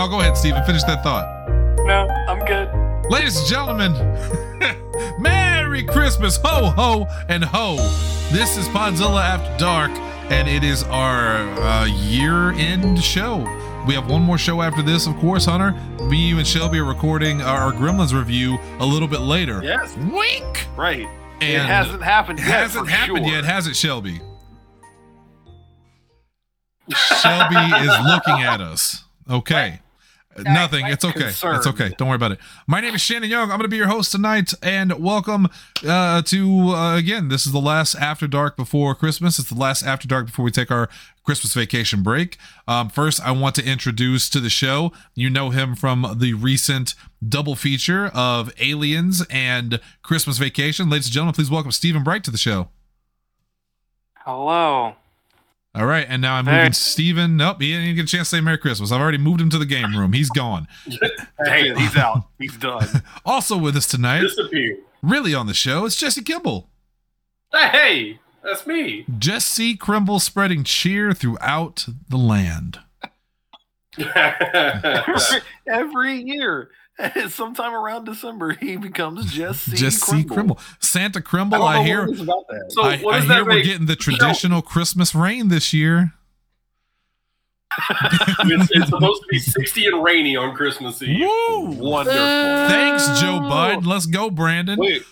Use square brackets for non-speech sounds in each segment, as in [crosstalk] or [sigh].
No, go ahead, Steven. Finish that thought. No, I'm good. Ladies and gentlemen, [laughs] Merry Christmas, ho ho and ho. This is Podzilla After Dark, and it is our uh, year-end show. We have one more show after this, of course, Hunter. Me, you, and Shelby are recording our Gremlins review a little bit later. Yes. Wink. Right. And it hasn't happened It yet. hasn't happened sure. yet, has it, Shelby? Shelby is looking at us. Okay. Nothing. It's okay. It's okay. Don't worry about it. My name is Shannon Young. I'm going to be your host tonight, and welcome uh, to uh, again. This is the last After Dark before Christmas. It's the last After Dark before we take our Christmas vacation break. Um, first, I want to introduce to the show. You know him from the recent double feature of Aliens and Christmas Vacation. Ladies and gentlemen, please welcome Stephen Bright to the show. Hello. All right, and now I'm Hey. moving Steven. Nope, he didn't even get a chance to say Merry Christmas. I've already moved him to the game room. He's gone. Hey, he's out. He's done. [laughs] Also with us tonight, disappear. really on the show, it's Jesse Kimball. Hey, that's me. Jesse Crimble spreading cheer throughout the land. [laughs] Every year, [laughs] sometime around December, he becomes Jesse [laughs] Jesse Crimble. Crimble. Santa Crimble, I, hear about that. So I, what I does hear that we're getting the [laughs] traditional Christmas rain this year. it's, it's supposed to be 60 and rainy on Christmas Eve. Woo! Wonderful. Thanks, Joe Bud. Let's go, Brandon. Wait,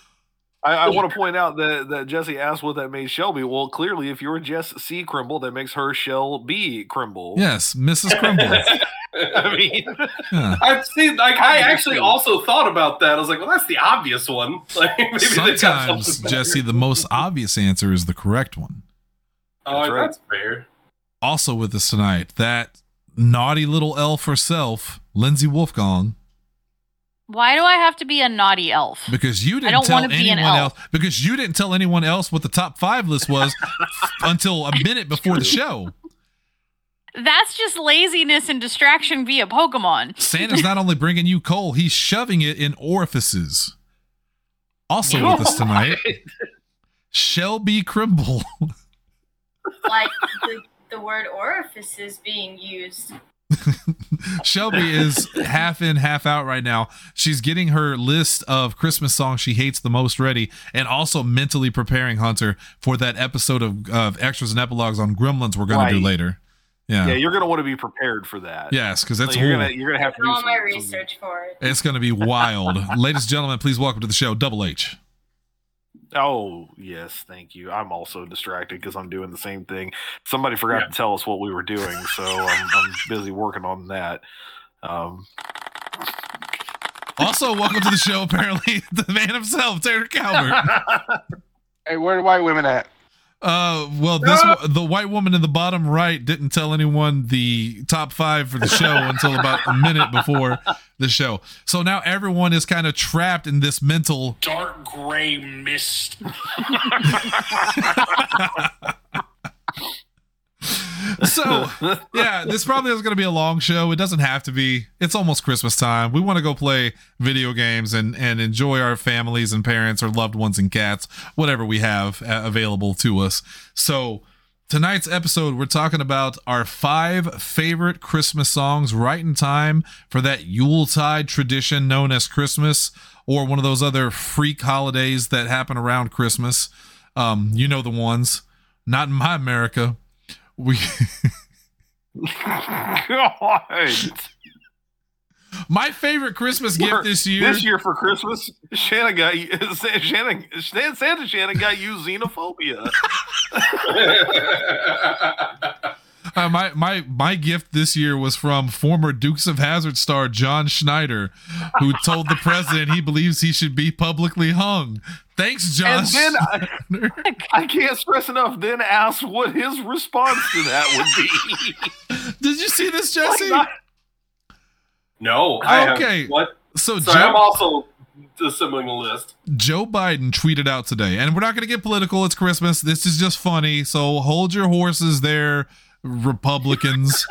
I, I want to point out that, that Jesse asked what that made Shelby. Well, clearly, if you're Jess C. Crimble, that makes her Shell B. Crimble. Yes, Mrs. Crimble. [laughs] I mean, Yeah. I see. Like I actually also thought about that. I was like, well, that's the obvious one. [laughs] Like maybe they got Sometimes. Jesse, the most obvious answer is the correct one. Oh, That's right. that's fair. Also with us tonight, that naughty little elf herself, Lindsay Wolfgong, Why do I have to be a naughty elf? because you didn't don't tell wanna be an anyone elf. else because you didn't tell anyone else what the top five list was [laughs] until a minute before the show. That's just laziness and distraction via Pokemon. Santa's not only bringing you coal, he's shoving it in orifices. Also with us tonight, [laughs] Shelby Crimble. like the, the word orifice is being used. [laughs] Shelby is half in, half out right now. She's getting her list of Christmas songs she hates the most ready, and also mentally preparing Hunter for that episode of, of extras and epilogues on Gremlins we're going to do later. yeah, Yeah. you're going to want to be prepared for that. Yes, because So it's you're gonna you're gonna have to do all my research for it. it's going to be wild. [laughs] Ladies and gentlemen, please welcome to the show, Double H. Oh yes, thank you. I'm also distracted because I'm doing the same thing. Somebody forgot Yeah. to tell us what we were doing, so I'm, I'm busy working on that. Um, Also, welcome to the show. Apparently, [laughs] the man himself, Taylor Calvert. Hey, where the white women at? Uh, well, this wo- the white woman in the bottom right didn't tell anyone the top five for the show until about a minute before the show. So now everyone is kind of trapped in this mental. Dark gray mist. [laughs] So yeah, this probably is going to be a long show. It doesn't have to be. It's almost Christmas time. We want to go play video games and and enjoy our families and parents or loved ones and cats, whatever we have uh, available to us. So tonight's episode, we're talking about our five favorite Christmas songs right in time for that Yuletide tradition known as Christmas or one of those other freak holidays that happen around Christmas. Um, you know the ones. Not in my America. We [laughs] God. my favorite Christmas gift this year. This year for Christmas, Shannon got [laughs] Shannon Santa Shannon got you xenophobia. [laughs] Uh, my my my gift this year was from former Dukes of Hazzard star John Schneider, who told the president he believes he should be publicly hung. Thanks, John. and then I, [laughs] I can't stress enough. Then ask what his response to that would be. [laughs] Did you see this, Jesse? Like, not- no, I Okay. have what? so Sorry, I'm also assembling a list. Joe Biden tweeted out today, and we're not going to get political. It's Christmas. This is just funny. So hold your horses there, Republicans.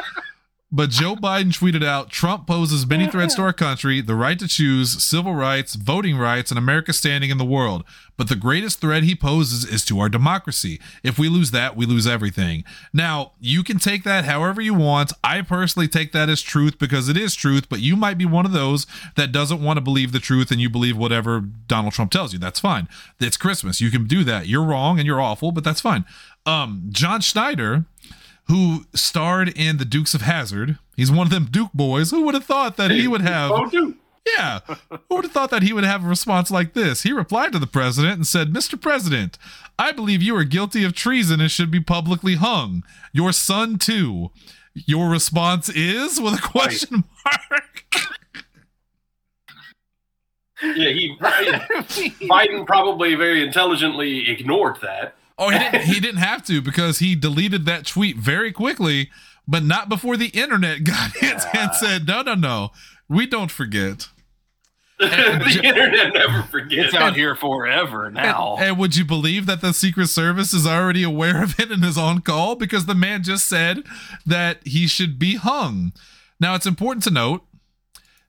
But Joe Biden tweeted out Trump poses many threats to our country, the right to choose, civil rights, voting rights, and America's standing in the world. But the greatest threat he poses is to our democracy. If we lose that, we lose everything. Now, you can take that however you want. I personally take that as truth because it is truth, but you might be one of those that doesn't want to believe the truth and you believe whatever Donald Trump tells you. That's fine. It's Christmas. You can do that. You're wrong and you're awful, but that's fine. Um, John Schneider who starred in The Dukes of Hazzard. He's one of them Duke boys. Who would have thought that he would have? Oh, dude. Yeah. [laughs] Who would have thought that he would have a response like this? He replied to the president and said, Mr. President, I believe you are guilty of treason and should be publicly hung. Your son, too. Your response is? With a question mark. Yeah, he [laughs] Biden probably very intelligently ignored that. Oh, he didn't, he didn't have to because he deleted that tweet very quickly, but not before the internet got [laughs] it and ah. said, no, no, no, we don't forget. [laughs] the internet never forgets. It's out here forever now. And, and would you believe that the Secret Service is already aware of it and is on call? Because the man just said that he should be hung. Now, it's important to note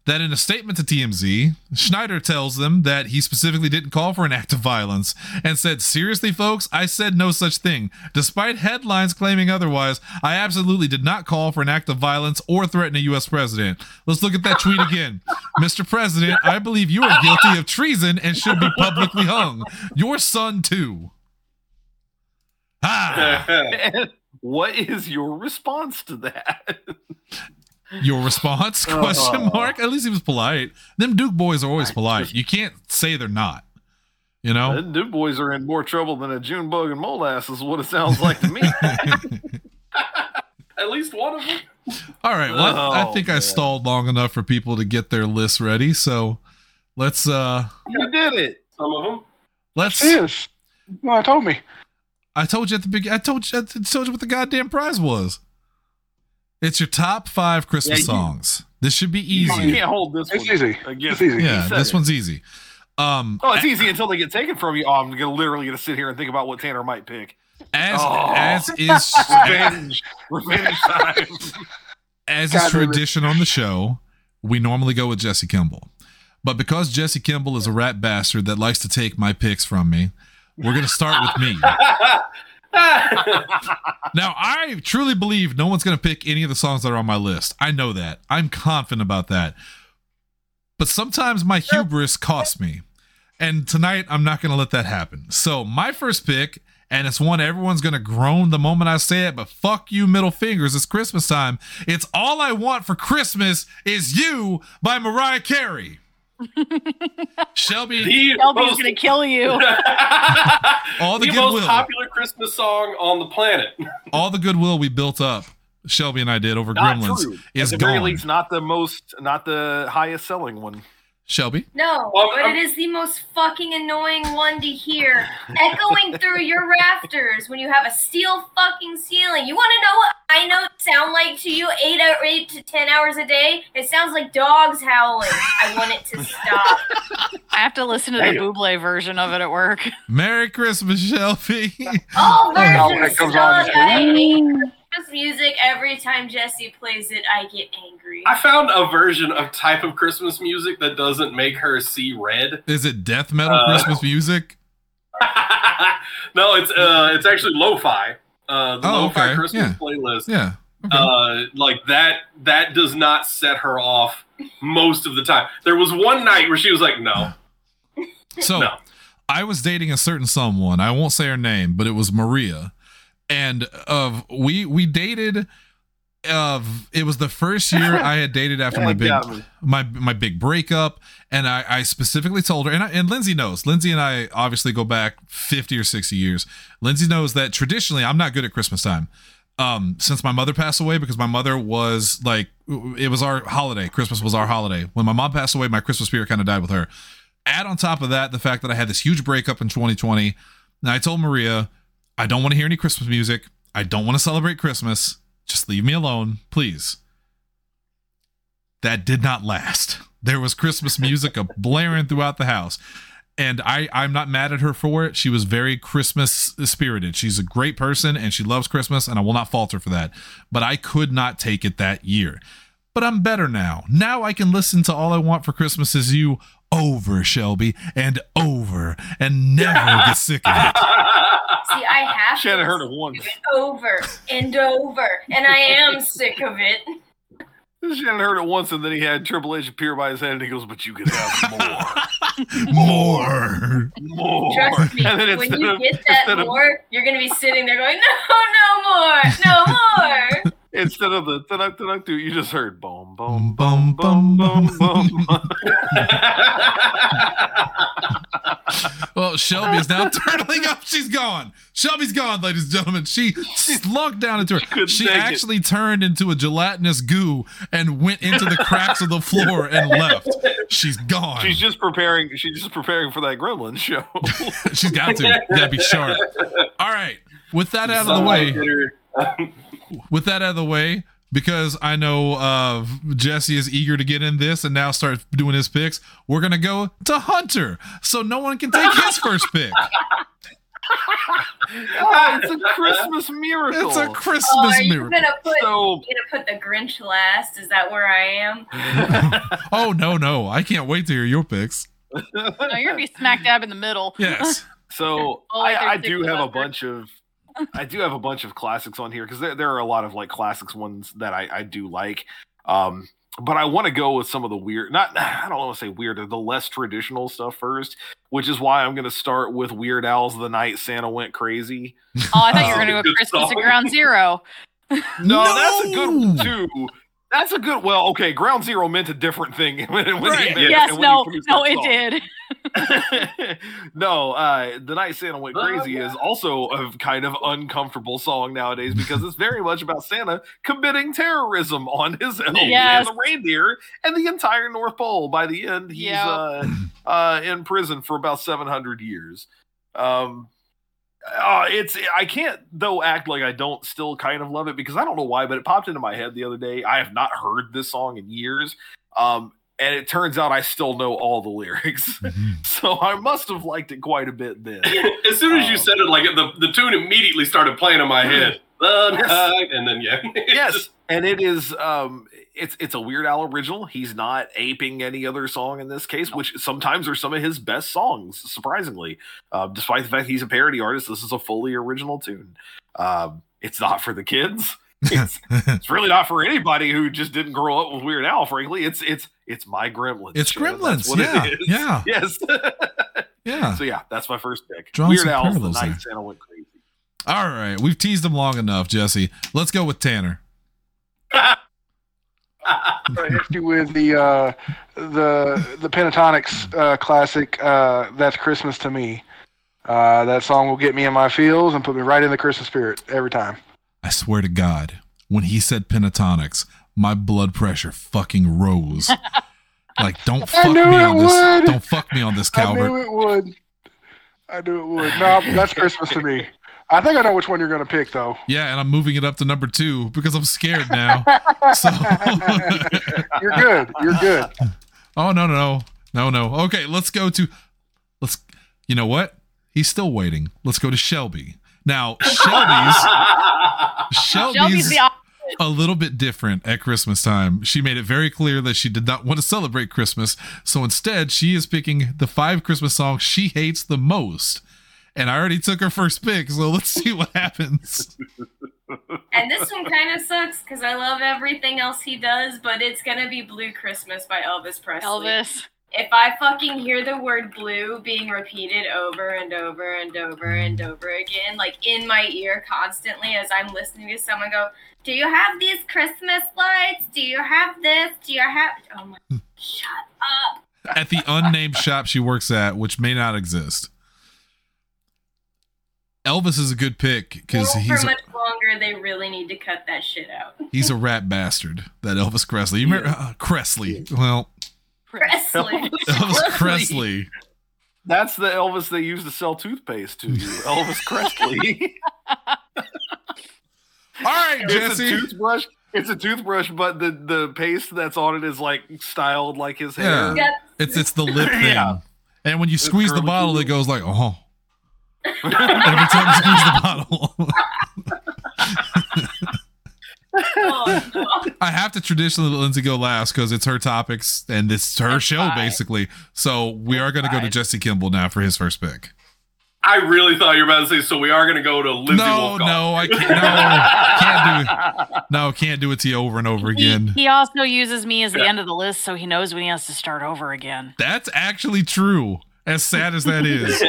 that in a statement to TMZ, Schneider tells them that he specifically didn't call for an act of violence and said, Seriously, folks, I said no such thing. Despite headlines claiming otherwise, I absolutely did not call for an act of violence or threaten a U.S. president. Let's look at that tweet again. [laughs] Mr. President, I believe you are guilty of treason and should be publicly hung. Your son, too. Ah, [laughs] what is your response to that? [laughs] your response? [laughs] Question Oh. mark. At least he was polite. Them Duke boys are always polite. You can't say they're not. You know. The Duke boys are in more trouble than a June bug and molasses, is what it sounds like to me. [laughs] [laughs] At least one of them. All right. Well, I Oh, think I stalled long enough for people to get their lists ready. So let's uh you did it. Some of them. let's. Yes. No, I told me. I told you at the big. I told you. I told you what the goddamn prize was. It's your top five Christmas Yeah, you- songs. This should be easy. You easy. can't hold this It's one easy. It's easy. Yeah, this it. one's easy. Um, Oh, it's easy until they get taken from you. Oh, I'm gonna literally gonna sit here and think about what Tanner might pick. as Oh. as [laughs] is Revenge, revenge time. as God, really? tradition on the show, we normally go with Jesse Kimball. But because Jesse Kimball is a rat bastard that likes to take my picks from me, we're gonna start with me. [laughs] Now, I truly believe no one's going to pick any of the songs that are on my list. I know that. I'm confident about that. But sometimes my hubris costs me. And tonight, I'm not going to let that happen. So, my first pick, and it's one everyone's going to groan the moment I say it, but fuck you, middle fingers. It's Christmas time. It's All I Want for Christmas Is You by Mariah Carey. [laughs] Shelby, the Shelby's most, gonna [laughs] kill you. [laughs] all the, the goodwill, most popular Christmas song on the planet. all the goodwill we built up, Shelby and I did over Not Gremlins, true. is At the very gone. least, not the most, not the highest selling one. Shelby? No, Well, but I'm- it is the most fucking annoying one to hear [laughs] echoing through your rafters when you have a steel fucking ceiling. You want to know what I know sound like to you eight or eight to ten hours a day? It sounds like dogs howling. I want it to stop. [laughs] I have to listen to the Buble version of it at work. Merry Christmas, Shelby. All [laughs] Oh, when versions it suck. I hate Christmas music. Every time Jesse plays it, I get angry. I found a version of type of Christmas music that doesn't make her see red. [laughs] Is it death metal Uh, Christmas music? no, it's uh, it's actually lo-fi. Uh, the Oh, lo-fi okay. Christmas Yeah. playlist. Yeah. Okay. Uh, like that. That does not set her off most of the time. There was one night where she was like, "No, so no." I was dating a certain someone. I won't say her name, but it was Maria. And of we we dated of it was the first year I had dated after [laughs] my big my my big breakup and I, I specifically told her and, I, and lindsay knows. Lindsay and i obviously go back 50 or 60 years. Lindsay knows that traditionally i'm not good at christmas time. Um since my mother passed away because my mother was like it was our holiday. Christmas was our holiday. When my mom passed away my christmas spirit kind of died with her. Add on top of that the fact that i had this huge breakup in 2020 and i told maria i don't want to hear any christmas music i don't want to celebrate christmas just leave me alone please that did not last. There was Christmas music a blaring throughout the house. and I I'm not mad at her for it. She was very Christmas spirited. She's a great person and she loves Christmas and I will not fault her for that. But I could not take it that year. But I'm better now. Now I can listen to All I Want for Christmas Is You over, Shelby, and over, and never get sick of it. [laughs] See, I have She hadn't to heard it listen once. over and over, and I am sick of it. She hadn't heard it once, and then he had Triple H appear by his head, and he goes, "But you can have [laughs] more, More. more." Trust me, And then when you of- get that instead of- more, you're gonna be sitting there going, no, no more, no more. [laughs] Instead of the ta ta ta you just heard boom, boom, boom, boom, boom, boom. Well, Shelby is now [laughs] turtling up. She's gone. Shelby's gone, ladies and gentlemen. She slunk down into her. couldn't She take it. actually turned into a gelatinous goo and went into the cracks of the floor and left. She's gone. She's just preparing. She's just preparing for that Gremlin show. [laughs] She's got to. You gotta be sharp. All right. With that out of the way, with that out of the way, because I know uh, Jesse is eager to get in this and now start doing his picks, we're gonna go to Hunter, so no one can take his first pick. [laughs] oh, it's a Christmas miracle. It's a Oh, Christmas are you miracle. gonna put so. you gonna put the Grinch last? Is that where I am? [laughs] Oh no, no, I can't wait to hear your picks. No, you're gonna be smack dab in the middle. Yes. So Oh, I, I do have a bunch of I do have a bunch of classics on here because there, there are a lot of like classics ones that I, I do like. Um, but I want to go with some of the weird, not [sighs] I don't want to say weird, the less traditional stuff first, which is why I'm going to start with Weird Al's "The Night Santa Went Crazy." Oh, I thought you were gonna go Good Christmas at song. Ground Zero. [laughs] No, that's a good one too. That's a good. Well, okay, Ground Zero meant a different thing [laughs] when, when he Right. meant it Yes, and when no, he no, it did. [laughs] [laughs] no, uh, the night Santa went Oh, crazy yeah. is also a kind of uncomfortable song nowadays because it's very much about Santa committing terrorism on his elves Yes. and the reindeer and the entire North Pole. By the end, he's Yeah. uh, uh, in prison for about seven hundred years. Um, uh, it's I can't though act like I don't still kind of love it because I don't know why, but it popped into my head the other day. I have not heard this song in years. Um, and it turns out I still know all the lyrics. [laughs] Mhm. So I must have liked it quite a bit then. [laughs] as soon as you Um, said it, like the, the tune immediately started playing in my head. The Yes. night- and then yeah, [laughs] yes, and it is um it's it's a Weird Al original. He's not aping any other song in this case, which sometimes are some of his best songs, surprisingly. Uh, despite the fact he's a parody artist, this is a fully original tune. Um, it's not for the kids. [laughs] It's, it's really not for anybody who just didn't grow up with Weird Al. Frankly, it's it's it's my Gremlins. It's show. That's Gremlins, what it yeah, is. yeah. [laughs] Yes. yeah. so yeah, that's my first pick. Drawing Weird some Al's The parallels Night there. Santa Went Crazy. All right. We've teased him long enough, Jesse. Let's go with Tanner. [laughs] I you with the uh, the the Pentatonix uh, classic. Uh, That's Christmas to me. Uh, that song will get me in my feels and put me right in the Christmas spirit every time. I swear to God, when he said Pentatonix, my blood pressure fucking rose. [laughs] like, don't fuck me on this. Don't fuck me on this, I Calvert. knew it would. I knew it would. No, that's Christmas to me. I think I know which one you're going to pick, though. Yeah, and I'm moving it up to number two because I'm scared now. [laughs] so, [laughs] You're good. You're good. [laughs] oh no, no, no, no, no. Okay, let's go to. Let's. You know what? He's still waiting. Let's go to Shelby. Now, Shelby's Shelby's Shelby's the a little bit different at Christmas time. She made it very clear that she did not want to celebrate Christmas. So instead, she is picking the five Christmas songs she hates the most. And I already took her first pick, so let's see what happens. And this one kind of sucks because I love everything else he does, but it's gonna be Blue Christmas by Elvis Presley. Elvis. If I fucking hear the word blue being repeated over and over and over and over again, like in my ear constantly as I'm listening to someone go, Do you have these Christmas lights? Do you have this? Do you have. Oh my. Hmm. Shut up. At the unnamed shop she works at, which may not exist. Elvis is a good pick because Well, he's for a, much longer, they really need to cut that shit out. [laughs] he's a rat bastard. That Elvis Presley. You remember uh, Cressley? Well, Presley. Elvis [laughs] Presley. That's the Elvis they used to sell toothpaste to you, Elvis Presley. [laughs] All right, it's a Jesse. toothbrush. It's a toothbrush, but the the paste that's on it is like styled like his hair. Yeah. It's it's the lip thing. Yeah. And when you squeeze the bottle, cool. it goes like, oh. Every time you squeeze the bottle. Oh, [laughs] no. I have to traditionally let Lindsay go last because it's her topics and it's her That's show, fine. basically. So we are going to go to. Jesse Kimball now for his first pick. I really thought you were about to say, so we are going to go to Lindsay no, Wolfgall. no, I can't. No, can't do. It. No, can't do it to you over and over He, again. he also uses me as the Yeah. end of the list, so he knows when he has to start over again. That's actually true. As sad as that is. [laughs]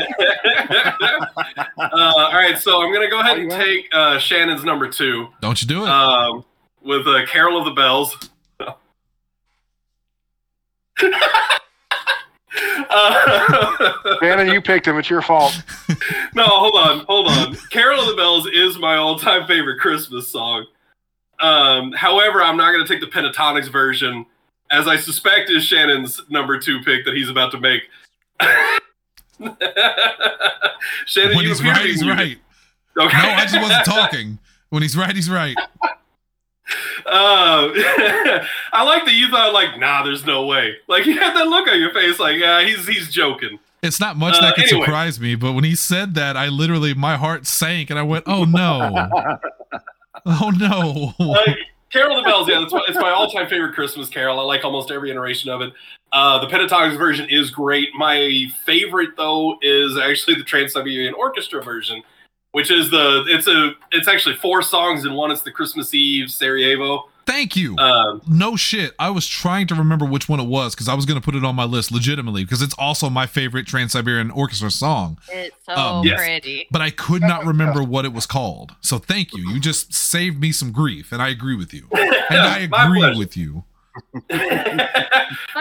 uh, all right, so I'm going to go ahead and take uh, Shannon's number two Don't you do it? um, with uh, Carol of the Bells. uh, [laughs] Shannon, you picked him. It's your fault. [laughs] no, hold on, hold on. Carol of the Bells is my all-time favorite Christmas song. Um, however, I'm not going to take the Pentatonix version, as I suspect is Shannon's number two pick that he's about to make. [laughs] Shannon, when he's right, he's right. Okay. No, I just wasn't talking. When he's right, he's right. [laughs] Uh, [laughs] I like that you thought like, nah, there's no way. Like you had that look on your face, like, yeah, he's he's joking. It's not much Uh, that could anyway. surprise me, but when he said that, I literally my heart sank and I went, "Oh no, oh no!" Uh, Carol of the Bells, yeah, it's my, it's my all-time favorite Christmas carol. I like almost every iteration of it. Uh, the Pentatonix version is great. My favorite, though, is actually the Trans-Siberian Orchestra version, which is the it's a it's actually four songs in one. It's the Christmas Eve Sarajevo. Thank you. Um, no shit. I was trying to remember which one it was because I was going to put it on my list legitimately because it's also my favorite Trans Siberian Orchestra song, It's so Um, Yes. pretty. but I could not remember what it was called. So thank you. You just saved me some grief, and I agree with you. [laughs] And I agree with you. [laughs] Fun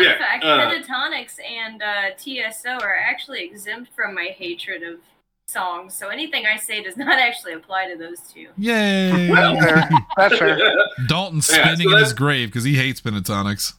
Yeah, fact: uh, Pentatonix and uh, TSO are actually exempt from my hatred of songs. So anything I say does [laughs] not actually apply to those two. Yay! That's fair. That's fair. [laughs] Dalton Yeah, so spinning in his grave because he hates Pentatonix.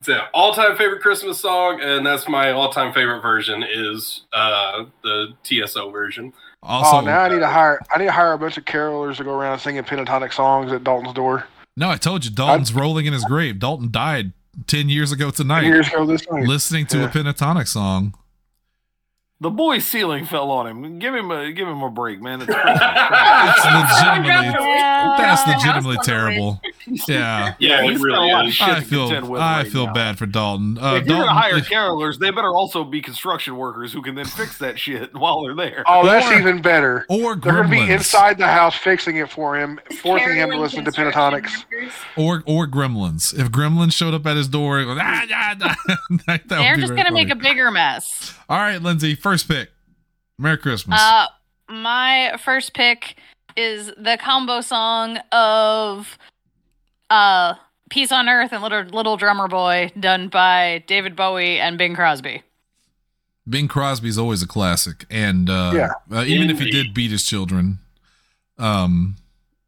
It's an all-time favorite Christmas song, and that's my all-time favorite version is uh, the TSO version. Also, oh, now I need to hire. I need to hire a bunch of carolers to go around singing pentatonic songs at Dalton's door. no, I told you, Dalton's rolling in his grave. Dalton died ten years ago tonight, Years ago this night. listening to a Yeah. pentatonic song. The boy's ceiling fell on him. Give him a give him a break, man. It's [laughs] It's legitimately, Yeah. that's legitimately House terrible. Yeah. [laughs] Yeah, it He's got a really lot of shit I to feel contend with I right feel now. bad for Dalton. Uh, if you're gonna hire if- carolers, they better also be construction workers who can then fix that shit while they're there. Oh, that's Or- even better. or They're going to be inside the house fixing it for him, forcing him to listen to Pentatonix. or or gremlins. If gremlins showed up at his door, ah, ah, ah, [laughs] that, that They're just gonna make a bigger mess. All right, Lindsay, first pick. Merry Christmas. Uh, my first pick is the combo song of uh Peace on Earth and Little Little Drummer Boy done by David Bowie and Bing Crosby. Bing Crosby is always a classic, and uh, Yeah. uh, even if he did beat his children, um,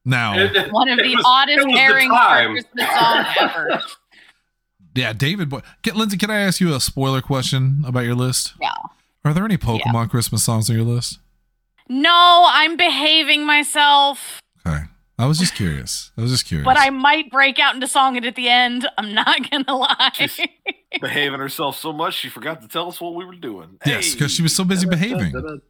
now It- One of the was- oddest it was the pairings for. Christmas song ever. [laughs] yeah, David Boy. Get Lindsay, can I ask you a spoiler question about your list? Yeah. Are there any Pokemon Christmas songs on your list? No, I'm behaving myself, Okay, I was just curious. I was just curious. but I might break out into song it at the end. I'm not [laughs] gonna lie. She's- Behaving herself so much she forgot to tell us what we were doing. Yes, 'cause she was so busy behaving. [laughs]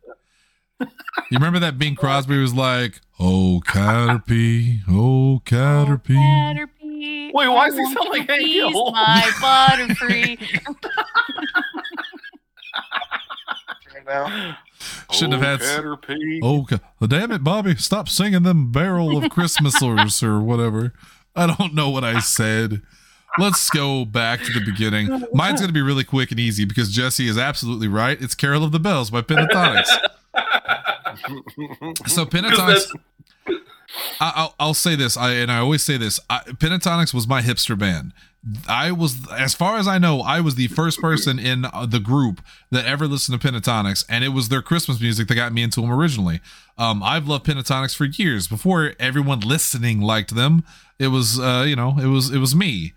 You remember that Bing Crosby was like, "Oh Caterpie, oh Caterpie." Oh, Caterpie, Wait, why is does he want sound like to Hank please Hill? My [laughs] butterfree. Now, Shouldn't have had. s- Caterpie. Oh, damn it, Bobby! Stop singing them barrel of Christmasers [laughs] or whatever. I don't know what I said. Let's go back to the beginning. Mine's going to be really quick and easy because Jesse is absolutely right. It's "Carol of the Bells" by Pentatonix. [laughs] So 'Cause Pentatonix. I, I'll, I'll say this, I and I always say this. I, Pentatonix was my hipster band. I was, as far as I know, I was the first person in uh, the group that ever listened to Pentatonix, and it was their Christmas music that got me into them originally. Um, I've loved Pentatonix for years before everyone listening liked them. It was, uh, you know, it was it was me.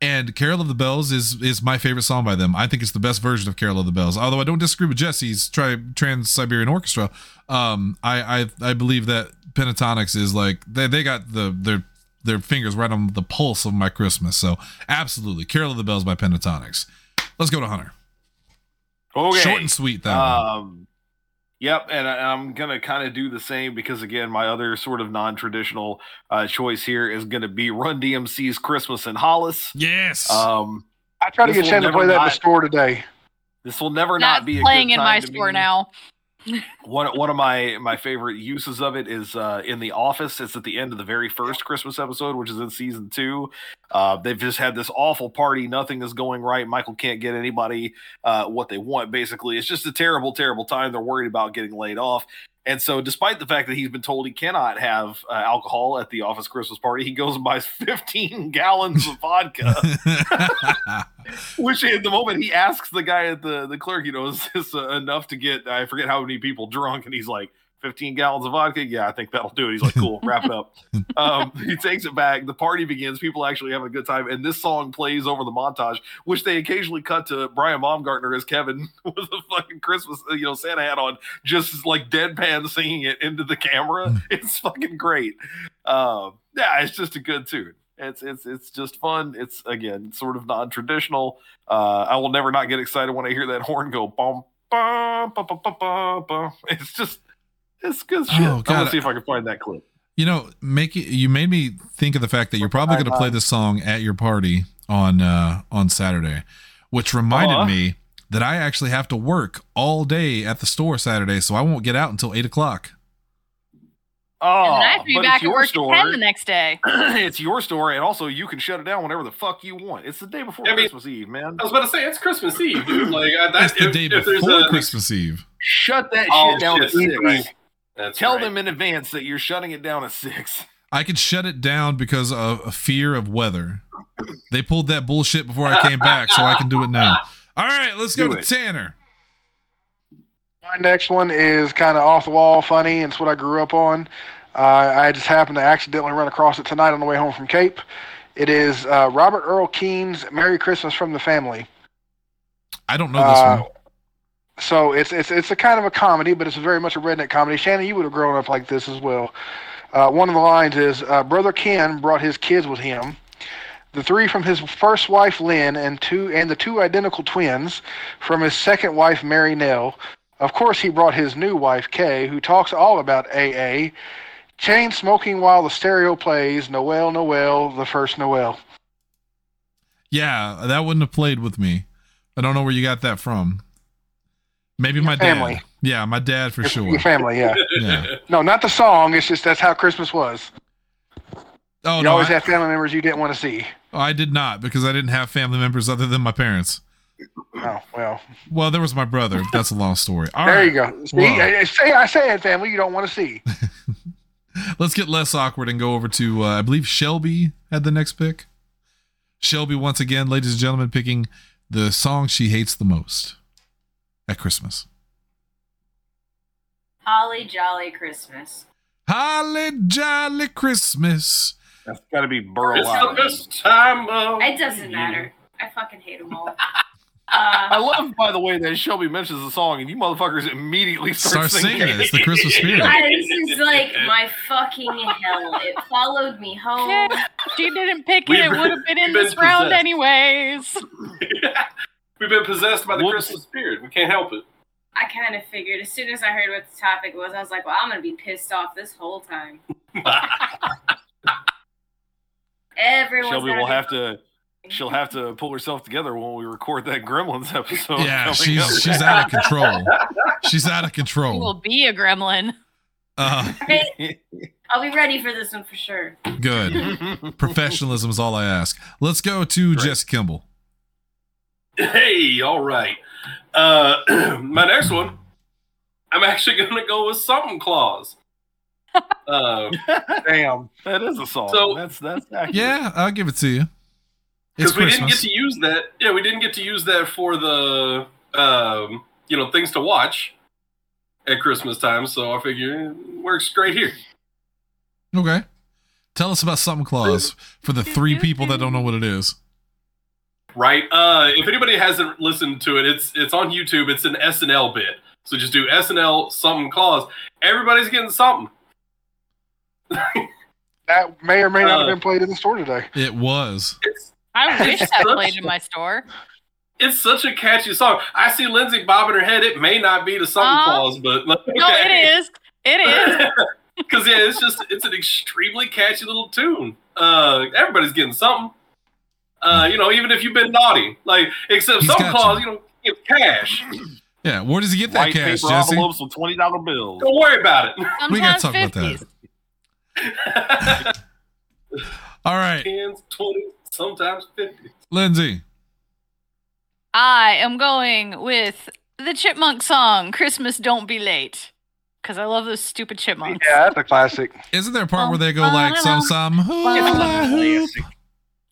And Carol of the Bells is is my favorite song by them. I think it's the best version of Carol of the Bells. Although I don't disagree with Jesse's tri- Trans Siberian Orchestra. Um, I, I I believe that Pentatonix is like they, they got the their their fingers right on the pulse of my Christmas. So absolutely, Carol of the Bells by Pentatonix. Let's go to Hunter. Okay. Short and sweet though. Um, yep, and I, I'm gonna kind of do the same because again, my other sort of non-traditional uh, choice here is gonna be Run DMC's "Christmas in Hollis." yes. Um, I tried to This get will Shannon to play that in the not- store today. this will never not Not be a playing good in my time to store me. now. One one of my my favorite uses of it is uh, in the office. It's at the end of the very first Christmas episode, which is in season two. Uh, they've just had this awful party. Nothing is going right. Michael can't get anybody uh, what they want. Basically, it's just a terrible, terrible time. They're worried about getting laid off. And so, despite the fact that he's been told he cannot have uh, alcohol at the office Christmas party, he goes and buys [laughs] 15 gallons of vodka. [laughs] Which at the moment he asks the guy at the the clerk, you know, is this uh, enough to get I forget how many people drunk, and he's like. 15 gallons of vodka. Yeah, I think that'll do it. He's like, cool, wrap it up. [laughs] Um, he takes it back. The party begins. People actually have a good time. And this song plays over the montage, which they occasionally cut to Brian Baumgartner as Kevin [laughs] with a fucking Christmas, uh, you know, Santa hat on, just like deadpan singing it into the camera. It's fucking great. Um, yeah, it's just a good tune. It's it's it's just fun. It's again sort of non-traditional. Uh, I will never not get excited when I hear that horn go bum bum bum bum. bum. It's just it's good oh, shit. Oh, God. I'm to see if I can find that clip. You know, make it, you made me think of the fact that you're probably going to play this song at your party on uh, on Saturday, which reminded uh-huh. me that I actually have to work all day at the store Saturday, so I won't get out until eight o'clock. Oh, and then I have to be back at work store. at 10 the next day. [clears throat] it's your store, and also you can shut it down whenever the fuck you want. It's the day before I mean, Christmas Eve, man. I was about to say, it's Christmas Eve, dude. Like, uh, that's it's the if, day before Christmas Eve. Shut that oh, shit down shit. at 6. That's Tell right. them in advance that you're shutting it down at six. I could shut it down because of a fear of weather. They pulled that bullshit before I came back, so I can do it now. [laughs] All right, let's go Do to it. Tanner. My next one is kind of off the wall, funny, and it's what I grew up on. Uh, I just happened to accidentally run across it tonight on the way home from Cape. It is uh, Robert Earl Keen's "Merry Christmas from the Family." I don't know this Uh, one. So it's it's it's a kind of a comedy, but it's very much a redneck comedy. Shannon, you would have grown up like this as well. Uh, one of the lines is, uh, "Brother Ken brought his kids with him." The three from his first wife Lynn and two and the two identical twins from his second wife Mary Nell. Of course, he brought his new wife Kay, who talks all about AA, chain smoking while the stereo plays Noel, Noel, the first Noel. Yeah, that wouldn't have played with me. I don't know where you got that from. Maybe my family. dad. Yeah, my dad for Your- sure. Your family, yeah. [laughs] Yeah. No, not the song. It's just that's how Christmas was. Oh you no, always I, have family members you didn't want to see. I did not because I didn't have family members other than my parents. Oh well, Well, there was my brother. That's a long story. All there right, you go. See, Wow. I, say I say had family you don't want to see. [laughs] let's get less awkward and go over to uh, I believe Shelby had the next pick. Shelby once again, ladies and gentlemen, picking the song she hates the most at Christmas. Holly Jolly Christmas. Holly jolly Christmas. That's got to be Burl It's Ives. time of It doesn't matter. I fucking hate them all. [laughs] I Uh, love, by the way, that Shelby mentions the song, and you motherfuckers immediately start, Start singing it. It's the Christmas spirit. [laughs] I- this is like my fucking hell. It followed me home. Yeah, she didn't pick We've it. It would have been in we've this been round possessed. anyways. [laughs] We've been possessed by the Whoops. Christmas spirit. We can't help it. I kind of figured as soon as I heard what the topic was, I was like, well, I'm gonna be pissed off this whole time. [laughs] Everyone's Shelby will be have to. She'll have to pull herself together when we record that Gremlins episode. Yeah, coming up. she's she's out of control. She's out of He will be a gremlin. [laughs] Uh, I'll be ready for this one for sure. good. [laughs] Professionalism is all I ask. Let's go to Great. Jess Kimball. Hey, all right. Uh, [clears throat] my next one, I'm actually going to go with something clause. [laughs] Uh, Damn. that is a song. So- that's that's accurate. Yeah, I'll give it to you. It's because we didn't get Christmas. to use that. Yeah, we didn't get to use that for the um, you know things to watch at Christmas time. So I figure it works great here. Okay. Tell us about something clause for the three people that don't know what it is. Right. Uh, if anybody hasn't listened to it, it's it's on YouTube. It's an SNL bit. So just do SNL something clause. Everybody's getting something. [laughs] That may or may not have Uh, been played in the store today. It was. It's I [laughs] wish that Such- played in my store. It's such a catchy song. I see Lindsay bobbing her head. It may not be the Santa Uh, Claus, but No, it is. It is. [laughs] Because yeah, it's just it's an extremely catchy little tune. Uh, everybody's getting something. Uh, you know, even if you've been naughty, like except He's Santa got you. you know, give cash. Yeah, where does he get that White cash, paper Jesse? envelopes with twenty dollar bills. Don't worry about it. We gotta Sometimes talk about that. All right, Tens, twenties, sometimes fifty. Lindsay. I am going with the Chipmunk song, Christmas Don't Be Late. Because I love those stupid chipmunks. Yeah, that's a classic. Isn't there a part where they go like some some hula hoop?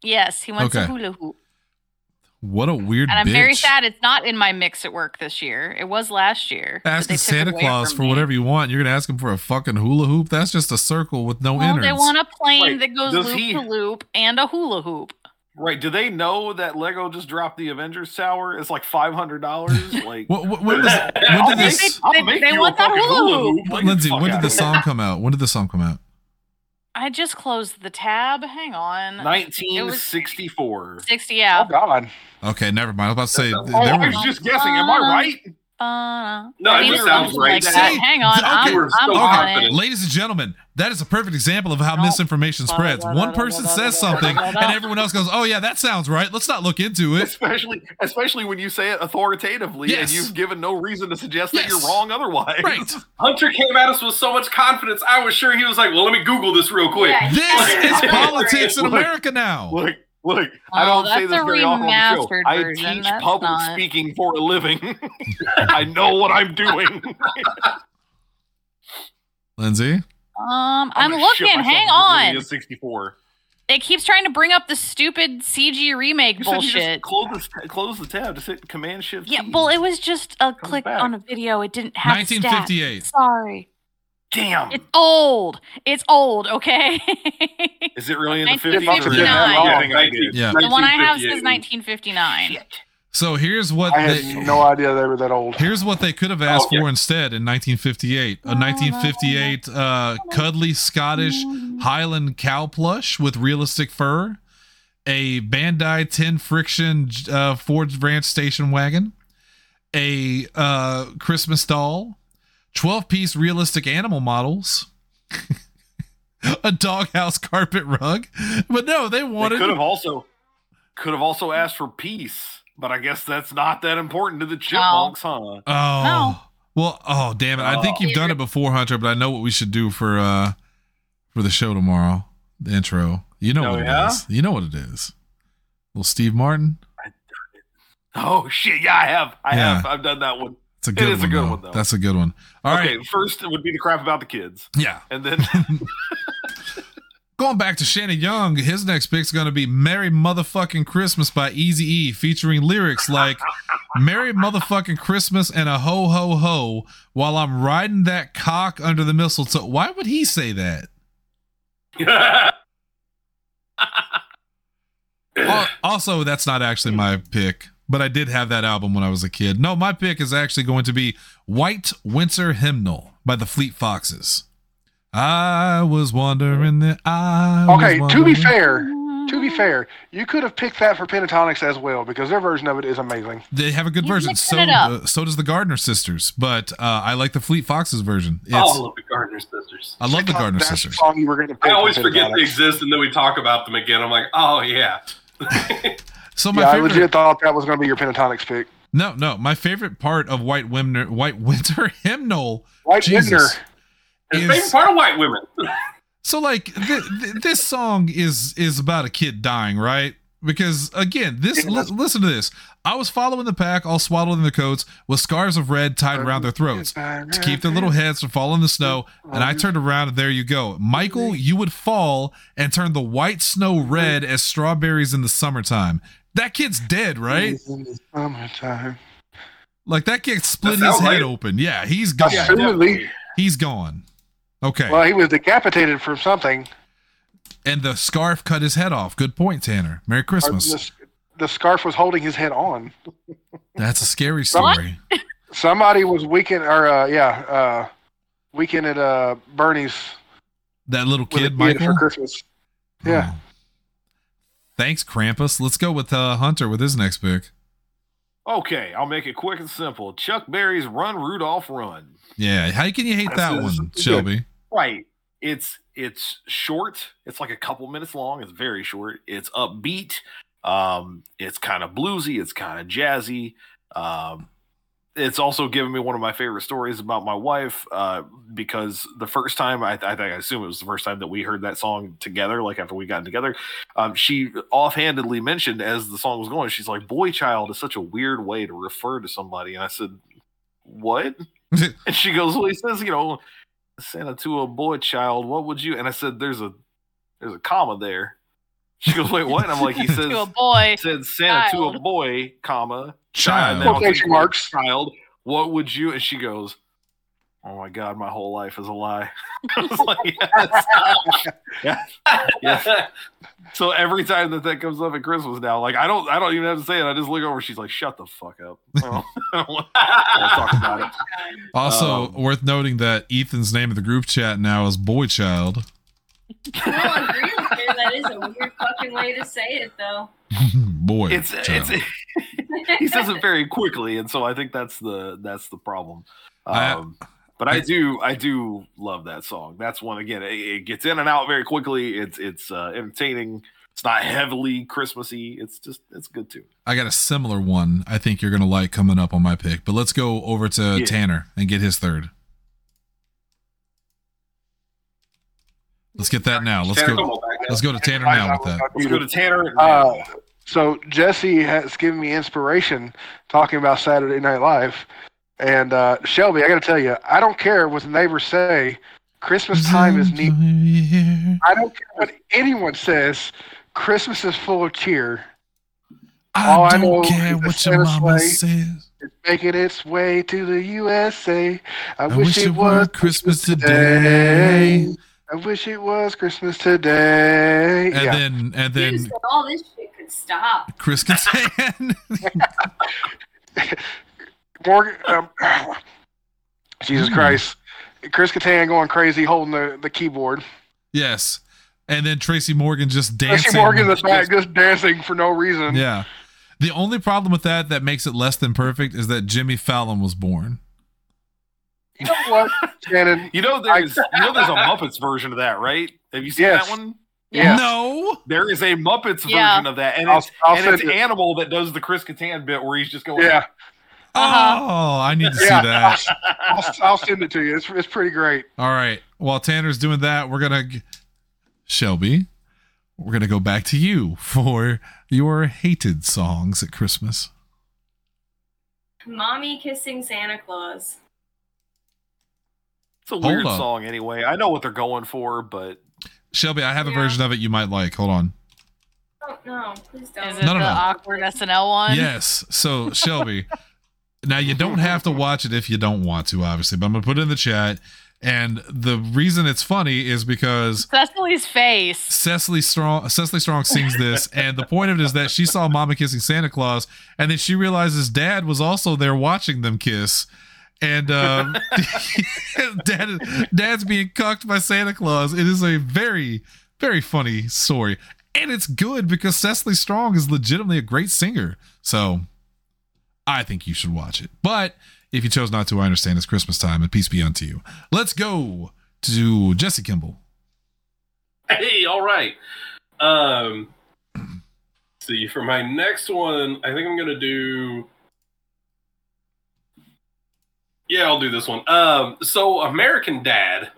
Yes, he wants a hula hoop. What a weird And I'm bitch. very sad it's not in my mix at work this year. It was last year. but Asking they Santa away Claus for me. whatever you want. You're gonna ask him for a fucking hula hoop. That's just a circle with no Well, innards. they want a plane Wait, that goes does loop he- to loop and a hula hoop. Right? Do they know that Lego just dropped the Avengers Tower? It's like five hundred dollars. [laughs] Like, What, what, when, was, [laughs] when did make- this? I'll They- make they you a want that fucking hula hoop. hoop. Lindsay, the fuck when did the song come out? When did the song come out? I just closed the tab. Hang on. Nineteen sixty four. 60 yeah. Oh yeah. God. Okay, never mind. I was about to say there I were was just guessing. Am I um, right? Uh, No, I it just sounds something right. Like. See? Hang on, Okay. I'm, I'm so on it. Ladies and gentlemen, that is a perfect example of how Nope. misinformation spreads. One person says something and everyone else goes, "Oh yeah, that sounds right. Let's not look into it." Especially, especially when you say it authoritatively, Yes. and you've given no reason to suggest that Yes. you're wrong otherwise. Right. [laughs] Hunter came at us with so much confidence. I was sure he was like, "Well, let me Google this real quick." Yeah. This is [laughs] politics in America now. Look, look. I Oh, don't say that's this very often on the show. I teach that's public not- speaking for a living. [laughs] [laughs] I know what I'm doing. [laughs] Lindsay, Um, I'm, gonna shit looking. Hang if it really on. 64. It keeps trying to bring up the stupid CG remake You said you just bullshit. close the, close the tab. Just hit Command Shift. Yeah, well, it was just a Comes click back. on a video. It didn't have 1958. stats. Sorry. Damn. It's old. It's old, okay? [laughs] Is it really in the 50s? 1959. I think I did. Yeah. the one I have says 1958. 1959. So here's what I had no idea they were that old. here's what they could have asked Oh, yeah. for instead in 1958. A 1958 uh, cuddly Scottish Highland cow plush with realistic fur, a Bandai 10 friction uh, Ford Ranch station wagon, a uh, Christmas doll, 12 piece realistic animal models. [laughs] A doghouse carpet rug, but no, they They wanted could have also could have also asked for peace, but I guess that's not that important to the chipmunks, huh? Oh. No. Well, oh damn it. I think you've done it before, Hunter, but I know what we should do for uh for the show tomorrow. The intro. You know Oh, what yeah? it is. You know what it is. Little Steve Martin. Oh shit! Yeah, I have. I Yeah. have. I've done that one. It's a good is a one. good though. one, though. That's a good one. All right. okay, first it would be the crap about the kids, Yeah. and then [laughs] [laughs] Going back to Shannon Young, his next pick's going to be Merry Motherfucking Christmas by Easy E, featuring lyrics like Merry Motherfucking Christmas and a ho ho ho while I'm riding that cock under the mistletoe. Why would he say that? [laughs] Also, that's not actually my pick, but I did have that album when I was a kid. No, my pick is actually going to be White Winter Hymnal by the Fleet Foxes. I was wondering that I was Okay, to be fair, to be fair, you could have picked that for Pentatonix as well because their version of it is amazing. They have a good You're version. So uh, so does the Gardner sisters, but uh, I like the Fleet Foxes version. It's, Oh, I love the Gardner sisters. I love the Gardner sisters. the song you were going to pick. I always forget they exist, and then we talk about them again. I'm like, oh yeah. [laughs] [laughs] So my Yeah, I favorite. legit thought that was going to be your Pentatonix pick. no, no, my favorite part of White Winter, White Winter [laughs] Hymnal. White Jesus. Winter. His is- favorite part of white women. [laughs] So like th- th- this song is is about a kid dying, right? Because again, this li- listen to this. I was following the pack, all swaddled in their coats, with scarves of red tied around their throats to keep their little heads from falling in the snow. And I turned around, and there you go, Michael. You would fall and turn the white snow red as strawberries in the summertime. That kid's dead, right? Summertime. Like that kid split That his head right. open. Yeah, he's gone. Yeah, Absolutely. He's gone. Okay. Well, he was decapitated from something. And the scarf cut his head off. Good point, Tanner. Merry Christmas. The, the scarf was holding his head on. That's a scary story. Somebody was weekend, or uh, yeah, uh, weekend at uh, Bernie's That little kid, kid Michael. for Christmas. Yeah. Oh. Thanks, Krampus. Let's go with uh, Hunter with his next pick. Okay, I'll make it quick and simple. Chuck Berry's "Run Rudolph Run." Yeah, how can you hate That's that one, good. Shelby? Right. It's it's short. It's like a couple minutes long. It's very short. It's upbeat. Um, it's kind of bluesy. It's kind of jazzy. Um, it's also given me one of my favorite stories about my wife uh, because the first time I, I think I assume it was the first time that we heard that song together, like after we got together, um, she offhandedly mentioned as the song was going, she's like, "Boy child is such a weird way to refer to somebody," and I said, "What?" [laughs] And she goes, "Well, he says, you know, Santa to a boy child. What would you?" And I said, "There's a there's a comma there." She goes, "Wait, what?" And I'm like, "He [laughs] says to a boy. said Santa to a boy, comma Child. and then I'll Quotation marks. child. What would you?" And she goes, "Oh my god, my whole life is a lie." [laughs] I was like, yes. [laughs] yeah, yes. So every time that that comes up at Christmas now, like I don't, I don't even have to say it. I just look over. She's like, "Shut the fuck up." I don't, I don't want to talk about it. Also, Um, worth noting that Ethan's name of the group chat now is Boy Child. [laughs] No, I'm agree with you. That is a weird fucking way to say it, though. [laughs] Boy It's Child. it's [laughs] he says it very quickly, and so I think that's the that's the problem. I- Um, but I do I do love that song. That's one again. It, it gets in and out very quickly. It's it's uh, entertaining. It's not heavily Christmassy. It's just it's good too. I got a similar one I think you're going to like coming up on my pick. But let's go over to Yeah. Tanner and get his third. Let's get that now. Let's Tanner, go. Come on back now. Let's go to Tanner now with that. Let's go to Tanner. Uh, so Jesse has given me inspiration talking about Saturday Night Live, and uh, Shelby, I got to tell you, I don't care what the neighbors say. Christmas time is neat. I don't care what anyone says. Christmas is full of cheer. All I I know don't care is what your mama sleigh. says. It's making its way to the USA. I, I wish it were was Christmas today. I wish it was Christmas today. And yeah. then and You then said all this shit could stop. Chris Kattan. [laughs] Morgan, um, [coughs] Jesus Hmm. Christ, Chris Kattan going crazy holding the, the keyboard. yes. And then Tracy Morgan just dancing. Tracy Morgan in the back just dancing for no reason. Yeah. The only problem with that that makes it less than perfect is that Jimmy Fallon was born. You know what, Shannon? [laughs] you know there's you know there's a Muppets version of that, right? Have you seen Yes. that one? Yeah. No. There is a Muppets Yeah. version of that, and I'll- it's I'll and it's it. Animal that does the Chris Kattan bit where he's just going. Yeah, Uh-huh. Oh, I need to see yeah. that. I'll, I'll, I'll send it to you. It's, it's pretty great. All right. While Tanner's doing that, we're gonna g- Shelby. We're gonna go back to you for your hated songs at Christmas. Mommy kissing Santa Claus. It's a Hold weird up. song anyway. I know what they're going for, but Shelby, I have a version of it you might like. Hold on. Oh no, please don't. Is it No, no, the no. awkward SNL one? Yes. So Shelby, now you don't have to watch it if you don't want to, obviously, but I'm gonna put it in the chat. And the reason it's funny is because Cecily's face. Cecily Strong Cecily Strong sings this, [laughs] and the point of it is that she saw Mama kissing Santa Claus, and then she realizes Dad was also there watching them kiss, and um, [laughs] Dad Dad's being cucked by Santa Claus. It is a very very funny story, and it's good because Cecily Strong is legitimately a great singer. So I think you should watch it. But if you chose not to, I understand it's Christmas time, and peace be unto you. Let's go to Jesse Kimball. Hey, all right. Um, [clears throat] see, for my next one, I think I'm gonna do. Yeah, I'll do this one. Um, so American Dad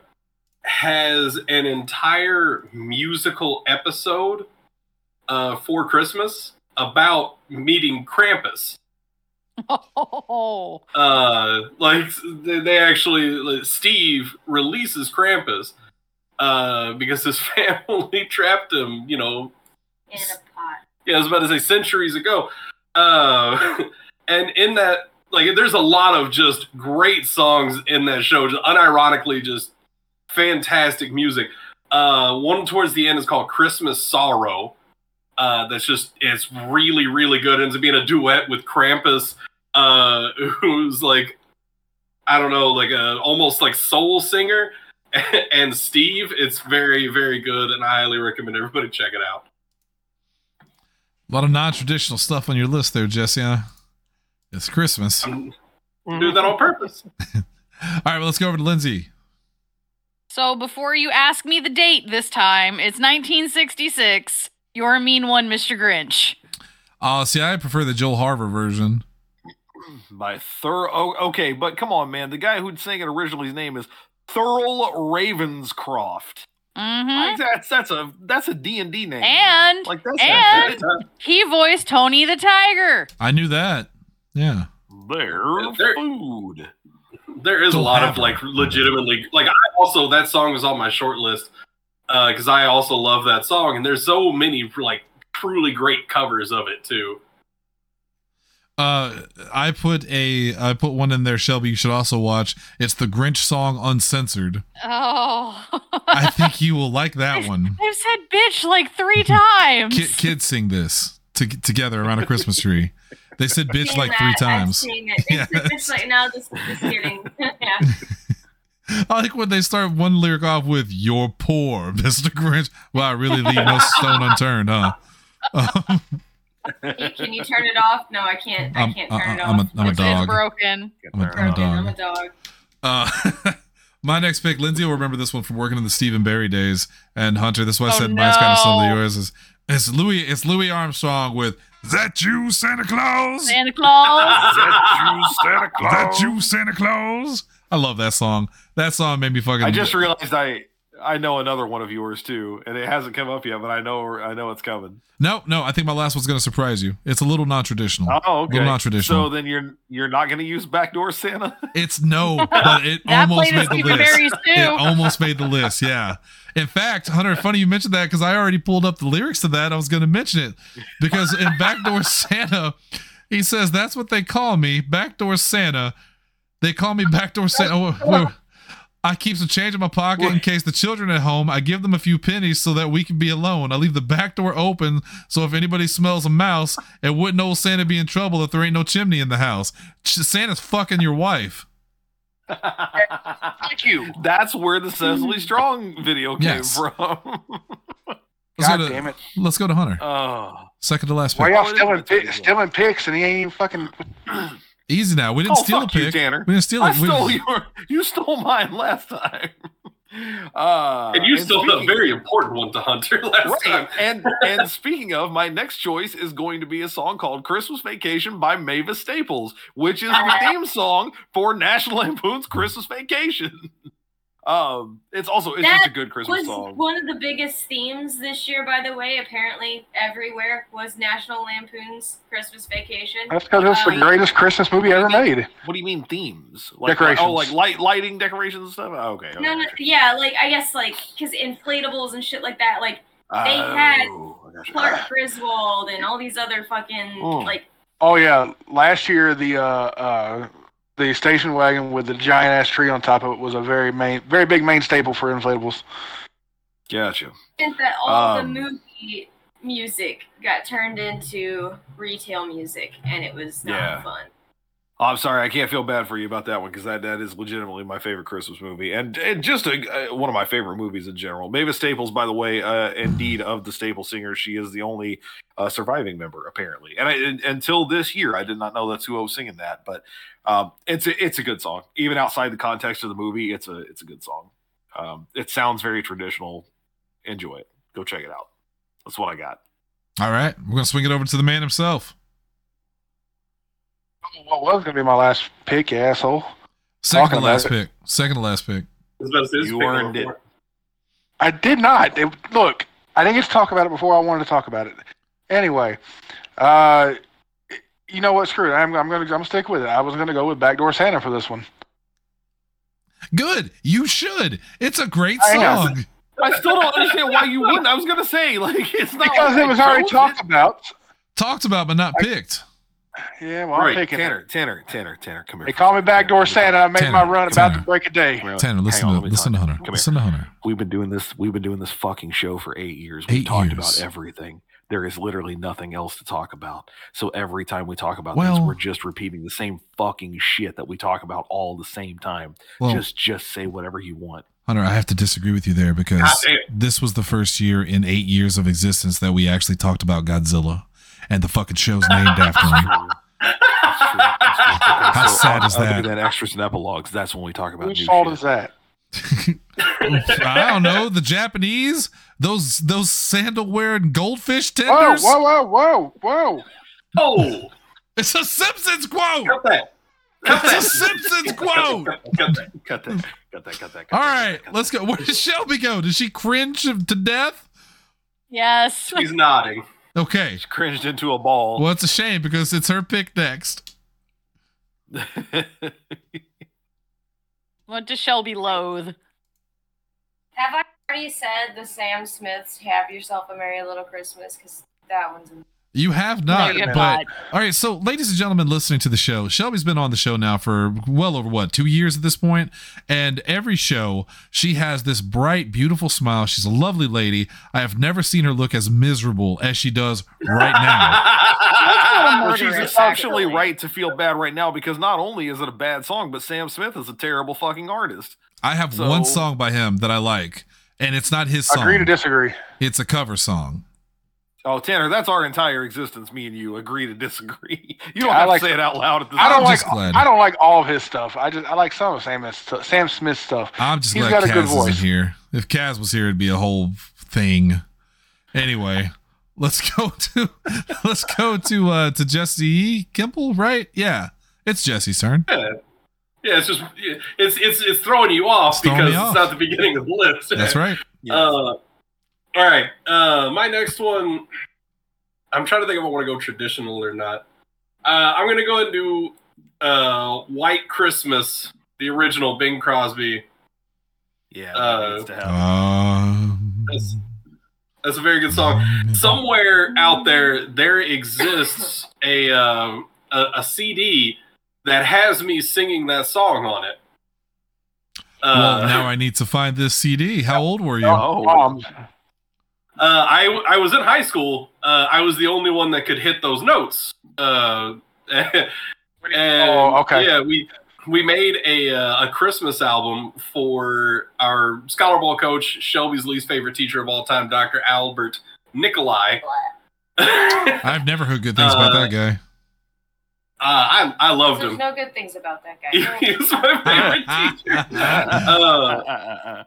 has an entire musical episode uh, for Christmas about meeting Krampus. Oh, [laughs] uh like they they actually like, steve releases krampus uh because his [laughs] family trapped him you know in a pot. yeah i was about to say centuries ago uh [laughs] and in that like there's a lot of just great songs in that show just unironically just fantastic music. Uh one towards the end is called christmas sorrow. Uh that's just it's really really good. Ends up being a duet with krampus uh [laughs] who's like i don't know like a almost like soul singer [laughs] and steve. It's very very good and i highly recommend everybody check it out. A lot of non-traditional stuff on your list there, Jesse. It's Christmas. All Do that on purpose. [laughs] all right, well, let's go over to Lindsay. So before you ask me the date this time, it's 1966. You're a mean one, Mr. Grinch. Oh, see, I prefer the Joel Harver version. By Thur. Oh, okay, but come on, man. The guy who'd sang it originally, his name is Thurl Ravenscroft. Mm-hmm. Like, that's that's a that's a D and D name. And like that's and- that's he voiced Tony the Tiger. I knew that. Yeah. their There- food. There is a Don't lot of her. like legitimately like I also that song was on my short list because I also love that song and there's so many like truly great covers of it too. Uh, I put a I put one in there, Shelby. You should also watch. It's the Grinch song uncensored. Oh. I think you will like that [laughs] one. I've said bitch like three times. Kid, kids sing this to, together around a Christmas tree. [laughs] They said bitch Seen like that, three I've times. it. [laughs] Yeah. It's, it's like now this this kidding. [laughs] yeah. [laughs] I like when they start one lyric off with "You're poor, Mr. Grinch." Wow, I really leave no stone unturned, huh? Um, You- Can you turn it off? No, I can't. I I'm- can't turn it I'm a- off. I'm a dog. It's broken. I'm a, I'm a dog. I'm a dog. dog. Uh, my next pick, Lindsay will remember this one from working in the Stephen Barry days. And Hunter, this is why I Oh, said mine's kind of similar to yours. Is it's Louis? It's Louis Armstrong with "Is that you, Santa Claus? Santa Claus. that you, Santa Is that you, Santa Claus?" I love that song. That song made me fucking. I just realized I I know another one of yours too, and it hasn't come up yet, but I know I know it's coming. no, no. I think my last one's gonna surprise you. It's a little non-traditional. Oh, okay. Well, not traditional. So then you're you're not going to use backdoor Santa? [laughs] It's no, but it almost made the list. It almost made the list. Yeah. In fact, Hunter, funny you mentioned that because I already pulled up the lyrics to that. I was going to mention it because in [laughs] Backdoor Santa, he says that's what they call me, Backdoor Santa. They call me Backdoor oh, Santa. Oh, wait. I keep some change in my pocket in case the children at home. I give them a few pennies so that we can be alone. I leave the back door open so if anybody smells a mouse, it wouldn't old Santa be in trouble if there ain't no chimney in the house. Santa's fucking your wife. Thank you. That's where the Cecily hmm. Strong video came Yes. from. [laughs] Let's God go to, damn it! Let's go to Hunter. oh. Second to last Why pick. y'all it is stealing, Matilda. pi- stealing picks and he ain't even fucking. [clears throat] Easy now. We didn't Oh, steal a fuck you, pick. Tanner. We didn't steal I it. We- stole your you stole mine last time. [laughs] Uh, and you stole a speaking- very important one to Hunter [laughs] last time. And and [laughs] speaking of, my next choice is going to be a song called Christmas Vacation by Mavis Staples, which is the theme song for National Lampoon's Christmas Vacation. Um, it's also it's just a good Christmas was song. one of the biggest themes this year, by the way. Apparently, everywhere was National Lampoon's Christmas Vacation. That's because it's the Um, greatest Christmas movie ever made. What do you mean themes? Like, Decorations. Oh, like light lighting decorations and stuff. Oh, okay. okay, No, no, yeah, like I guess like because inflatables and shit like that. Like They had Oh, I gotcha. Clark Griswold and all these other fucking Mm. like Oh yeah, last year the uh, uh, the station wagon with the giant ass tree on top of it was a very main, very big main staple for inflatables. Gotcha. think that all Um, the movie music got turned into retail music, and it was not Yeah. fun. Oh, I'm sorry, I can't feel bad for you about that one because that, that is legitimately my favorite Christmas movie and, and just a, uh, one of my favorite movies in general. Mavis Staples, by the way, uh, indeed of the Staples singers, she is the only uh, surviving member apparently. And, I, and until this year, I did not know that's who I was singing that, but um, it's a, it's a good song. Even outside the context of the movie, it's a it's a good song. Um, it sounds very traditional. Enjoy it. Go check it out. That's what I got. All right. We're to swing it over to the man himself. What was gonna be my last pick, you asshole? Second to Talking last about pick. Second to last pick. I was about to say, You earned it. I did not. It, look, I didn't get to talk about it before I wanted to talk about it. Anyway, uh, you know what? Screw it. I'm, I'm gonna I'm gonna stick with it. I was gonna go with Backdoor Santa for this one. Good. You should. It's a great I know. song. I still don't understand why you wouldn't. I was gonna say like it's not Because like it was I already chose talked about. Talked about, but not I- picked. Yeah, well, I'm Right, picking it. Tanner, Tanner, Tanner, Tanner, come here. They call me Backdoor Santa. I made Tanner, my run about Tanner. to break a day. Tanner, listen on, to let me listen to. Hunter. Come here. Listen to Hunter. We've been doing this. We've been doing this fucking show for eight years. We've Eight talked years. about everything. There is literally nothing else to talk about. So every time we talk about Well- this, we're just repeating the same fucking shit that we talk about all the same time. Well, just, just say whatever you want. Hunter, I have to disagree with you there because this was the first year in eight years of existence that we actually talked about Godzilla, and the fucking show's named after him. How sad is I'll that? do that extras and epilogues. That's when we talk about Whose new fault shit. is that? [laughs] I don't know. The Japanese, those those sandal wearing goldfish tenders. whoa, whoa, whoa, whoa! whoa! Oh, It's a Simpsons quote. cut that. Cut It's a. Simpsons quote. Cut that. Cut that. Cut that. Cut that. All right, let's go. Where did Shelby go? Did she cringe to death? Yes. He's nodding. Okay. She Cringed into a ball. Well, it's a shame because it's her pick next. [laughs] What does Shelby loathe? Have I already said the Sam Smiths "Have Yourself a Merry Little Christmas"? Because that one's. You have not, no, you have but not. all right. So, ladies and gentlemen, listening to the show, Shelby's been on the show now for well over what two years at this point, and every show she has this bright, beautiful smile. She's a lovely lady. I have never seen her look as miserable as she does right now. [laughs] Well, [laughs] she's Murderous, exceptionally actually. right to feel bad right now because not only is it a bad song, but Sam Smith is a terrible fucking artist. I have So- one song by him that I like, and it's not his song. Agree to disagree. It's a cover song. Oh, Tanner, that's our entire existence. Me and you agree to disagree. [laughs] You don't I have like- to say it out loud at this I don't I'm like. glad. I don't like all of his stuff. I just I like some of Sam Smith, Sam Smith stuff. I'm just He's glad got a Kaz good isn't voice. here. If Kaz was here, it'd be a whole thing. Anyway, let's go [laughs] to let's go to uh to Jesse Kimball, right? Yeah, it's Jesse's turn. Yeah. Yeah, it's just it's it's it's throwing you off It's throwing because me it's not the beginning of the list. That's right. [laughs] Uh, all right. Uh, my next one. I'm trying to think if I want to go traditional or not. Uh, I'm gonna go and do uh, White Christmas, the original Bing Crosby. Yeah, Uh, that needs to happen. Um, That's- That's a very good song. Somewhere out there, there exists a um, a, a CD that has me singing that song on it. well, Uh, now I need to find this CD. How old were you? Oh. Um, Uh, I I was in high school. Uh, I was the only one that could hit those notes. Uh, [laughs] and, Oh, okay. Yeah, we we made a uh, a Christmas album for our Scholar Bowl coach, Shelby's least favorite teacher of all time, Dr. Albert Nikolai. uh, [laughs] I've never heard good things about Uh, that guy. I I loved There's him. no good things about that guy. [laughs] he was my favorite teacher. Uh,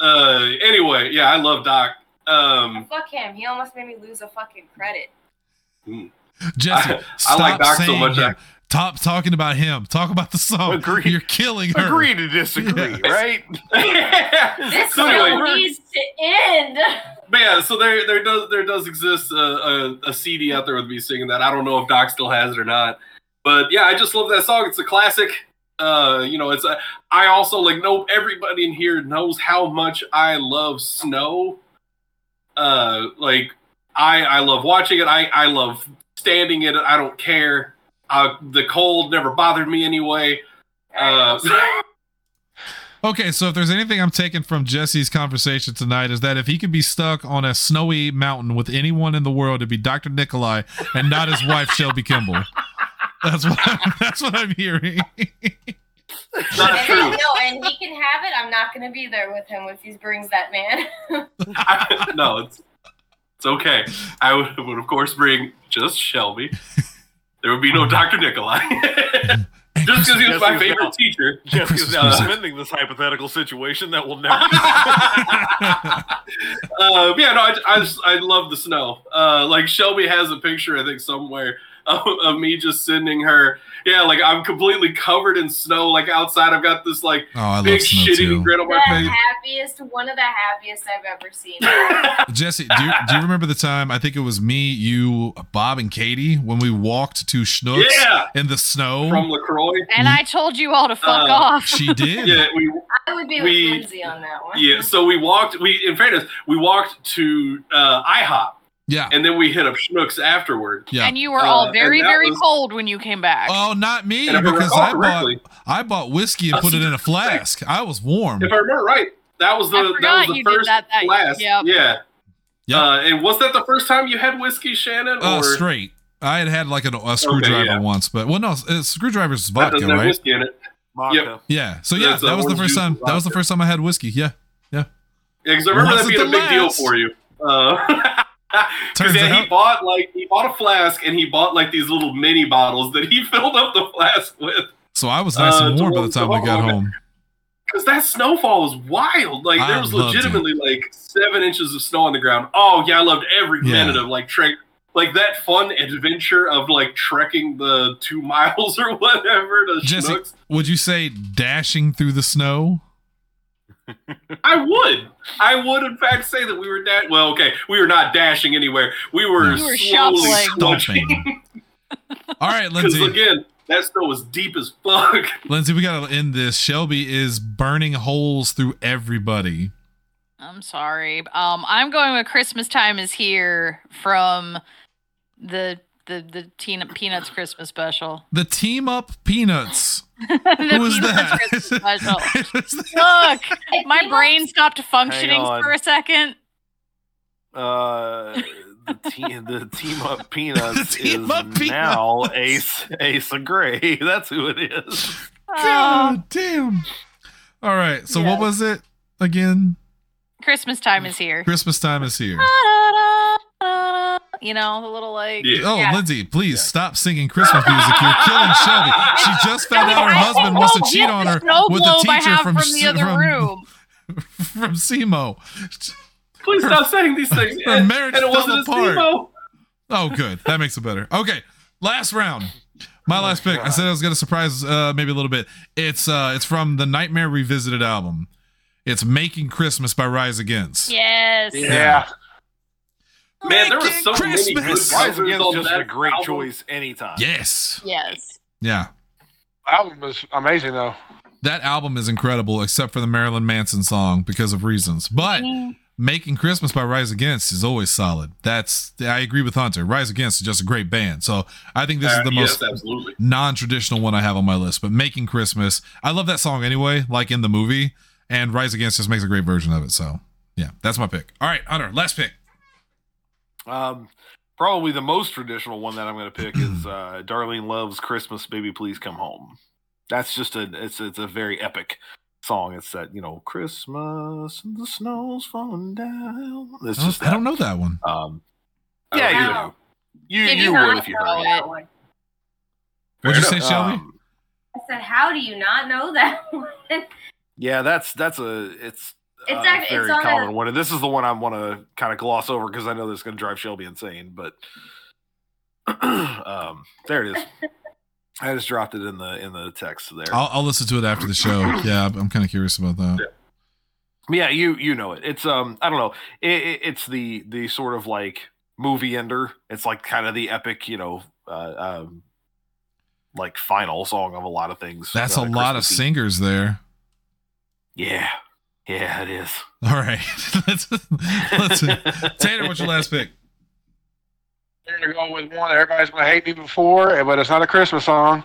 uh, anyway, yeah, I love Doc. Um, Fuck him. He almost made me lose a fucking credit. Jesse, I- I stop like Doc so much, him. I- Stop talking about him. Talk about the song. Agree. You're killing her. Agree to disagree, [laughs] Yeah. right? [laughs] This so show anyway, needs to end. [laughs] But yeah, so there there does there does exist a, a, a CD out there with me singing that. I don't know if Doc still has it or not. But yeah, I just love that song. It's a classic. Uh, you know, it's a, I also like know everybody in here knows how much I love snow. Uh, like I I love watching it. I I love standing in it. I don't care. Uh, the cold never bothered me anyway. Uh, [laughs] Okay, so if there's anything I'm taking from Jesse's conversation tonight is that if he could be stuck on a snowy mountain with anyone in the world, it'd be Dr. Nikolai and not his wife [laughs] Shelby Kimball. That's what I'm, that's what I'm hearing. [laughs] not And, true. no, and he can have it. I'm not going to be there with him if he brings that man. [laughs] no, it's it's okay. I would, would of course bring just Shelby. There would be no Dr. Nikolai. [laughs] just because he was my favorite now- teacher. Jessica's Christmas now music. defending this hypothetical situation that will never. [laughs] uh, but yeah, no, I, I just I love the snow. Uh, like Shelby has a picture, I think somewhere [laughs] of, of me just sending her. Yeah, like I'm completely covered in snow. Like outside, I've got this like Oh, I love big snow shit too. eating grin on the my face. happiest, one of the happiest I've ever seen. [laughs] Jesse, do you, do you remember the time? I think it was me, you, Bob, and Katie when we walked to Schnucks Yeah, in the snow. from Lacroix. And I told you all to fuck Uh, off. she [laughs] did. Yeah, we I would be We- with Lindsay on that one. yeah. So we walked. We in fairness, we walked to uh, IHOP, Yeah. and then we hit up Schnucks afterward. Yeah. And you were Uh, all and very, very was- cold when you came back. Oh, not me And if I because recall I bought correctly- I bought whiskey and That's put it in a [laughs] flask. I was warm. If I remember right, that was the I that was the you did first that- that- flask. yep. Yeah. Yep. Uh, and was that the first time you had whiskey, Shannon? Uh, straight. I had had like a, a screwdriver yeah. once, but well, no, uh, screwdriver's vodka, doesn't have right? whiskey in it? Vodka. Yeah. So yeah, That's, uh, that was the first time. and That was the first time I had whiskey. Yeah. Yeah, because I remember that being a the big deal for you. [laughs] Uh, Turns Because yeah, out- he bought like he bought a flask and he bought like these little mini bottles that he [laughs] filled up the flask with. So I was nice Uh, and warm by the time we got home. Because that snowfall was wild. Like I there was loved it. legitimately like seven inches of snow on the ground. Oh yeah, I loved every Yeah. minute of like trek, like that fun adventure of like trekking the two [laughs] miles or whatever to Jesse, Schnucks. would you say dashing through the snow? I would, I would in fact say that we were da- well, okay, we were not dashing anywhere. We were, We were slowly shuffling. Stomping. [laughs] All right, Lindsay. again, that snow was deep as fuck. [laughs] Lindsay, we gotta end this. Shelby is burning holes through everybody. I'm sorry. Um, I'm going with Christmas time is here from the the the teen, Peanuts Christmas special. The team up peanuts. [laughs] the Who was that? [laughs] Special. [laughs] That- Look, my brain stopped functioning for a second. Uh, the team, the team up peanuts The Team is Up Peanuts. now Ace Ace of Gray. That's who it is. Oh, God damn. All right. So what was it again? Christmas time is here. Christmas time is here. You know, the little like. Yeah. Oh, Yeah. Lindsay, please stop singing Christmas music. You're killing Shelby. She just [laughs] found out her husband wants to cheat on her with the teacher from from the other from, room. [laughs] from SEMO. Please stop saying these things. [laughs] Her And, marriage and it fell wasn't a apart. Steve-O. Oh, good. That makes it better. Okay, last round. My last pick. I said I was gonna surprise uh, maybe a little bit. It's uh, it's from the Nightmare Revisited album. It's "Making Christmas" by Rise Against. Yes. Yeah. Man, there were so many Christmas. good Rise Against on is just that a great album. choice anytime. Yes. Yes. Yeah. Album is amazing though. That album is incredible, except for the Marilyn Manson song because of reasons. But Making Christmas by Rise Against is always solid. That's I agree with Hunter. Rise Against is just a great band. So I think this Uh, is the yes, most absolutely. non-traditional one I have on my list. But Making Christmas, I love that song anyway, like in the movie. And Rise Against just makes a great version of it. So yeah, that's my pick. All right, Hunter, last pick. Um, probably the most traditional one that I'm going to pick is [clears throat] uh, Darlene Love's "Christmas, Baby Please Come Home." That's just a it's it's a very epic song. It's that you know Christmas and the snow's falling down. It's I don't, just I don't know that one. Um, yeah, you know. know, you If you you would if you heard that one. What'd you say, Shelby? Um, I said, how do you not know that [laughs] one? yeah, that's that's a it's. It's uh, act- very it's common a- one, and this is the one I want to kind of gloss over because I know this is going to drive Shelby insane. But [clears throat] um, there it is. [laughs] I just dropped it in the in the text there. I'll, I'll listen to it after the show. [clears throat] Yeah, I'm kind of curious about that. Yeah, you you know it. It's um I don't know. It, it, it's the the sort of like movie ender. It's like kind of the epic, you know, uh, um, like final song of a lot of things. That's a uh, lot of Christmassy. singers there. Yeah, yeah, it is. [laughs] All right, [laughs] let's let's Tater. What's your last pick? I'm gonna go with one that everybody's gonna hate me before, but it's not a Christmas song.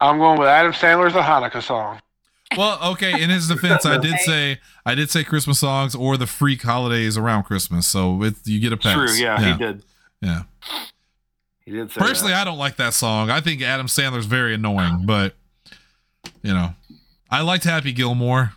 I'm going with Adam Sandler's "The Hanukkah Song." Well, okay. In his defense, I did say I did say Christmas songs or the freak holidays around Christmas, so it, you get a pass. True. Yeah, yeah. he did. yeah. He did say Personally, that. I don't like that song. I think Adam Sandler's very annoying, but you know, I liked Happy Gilmore.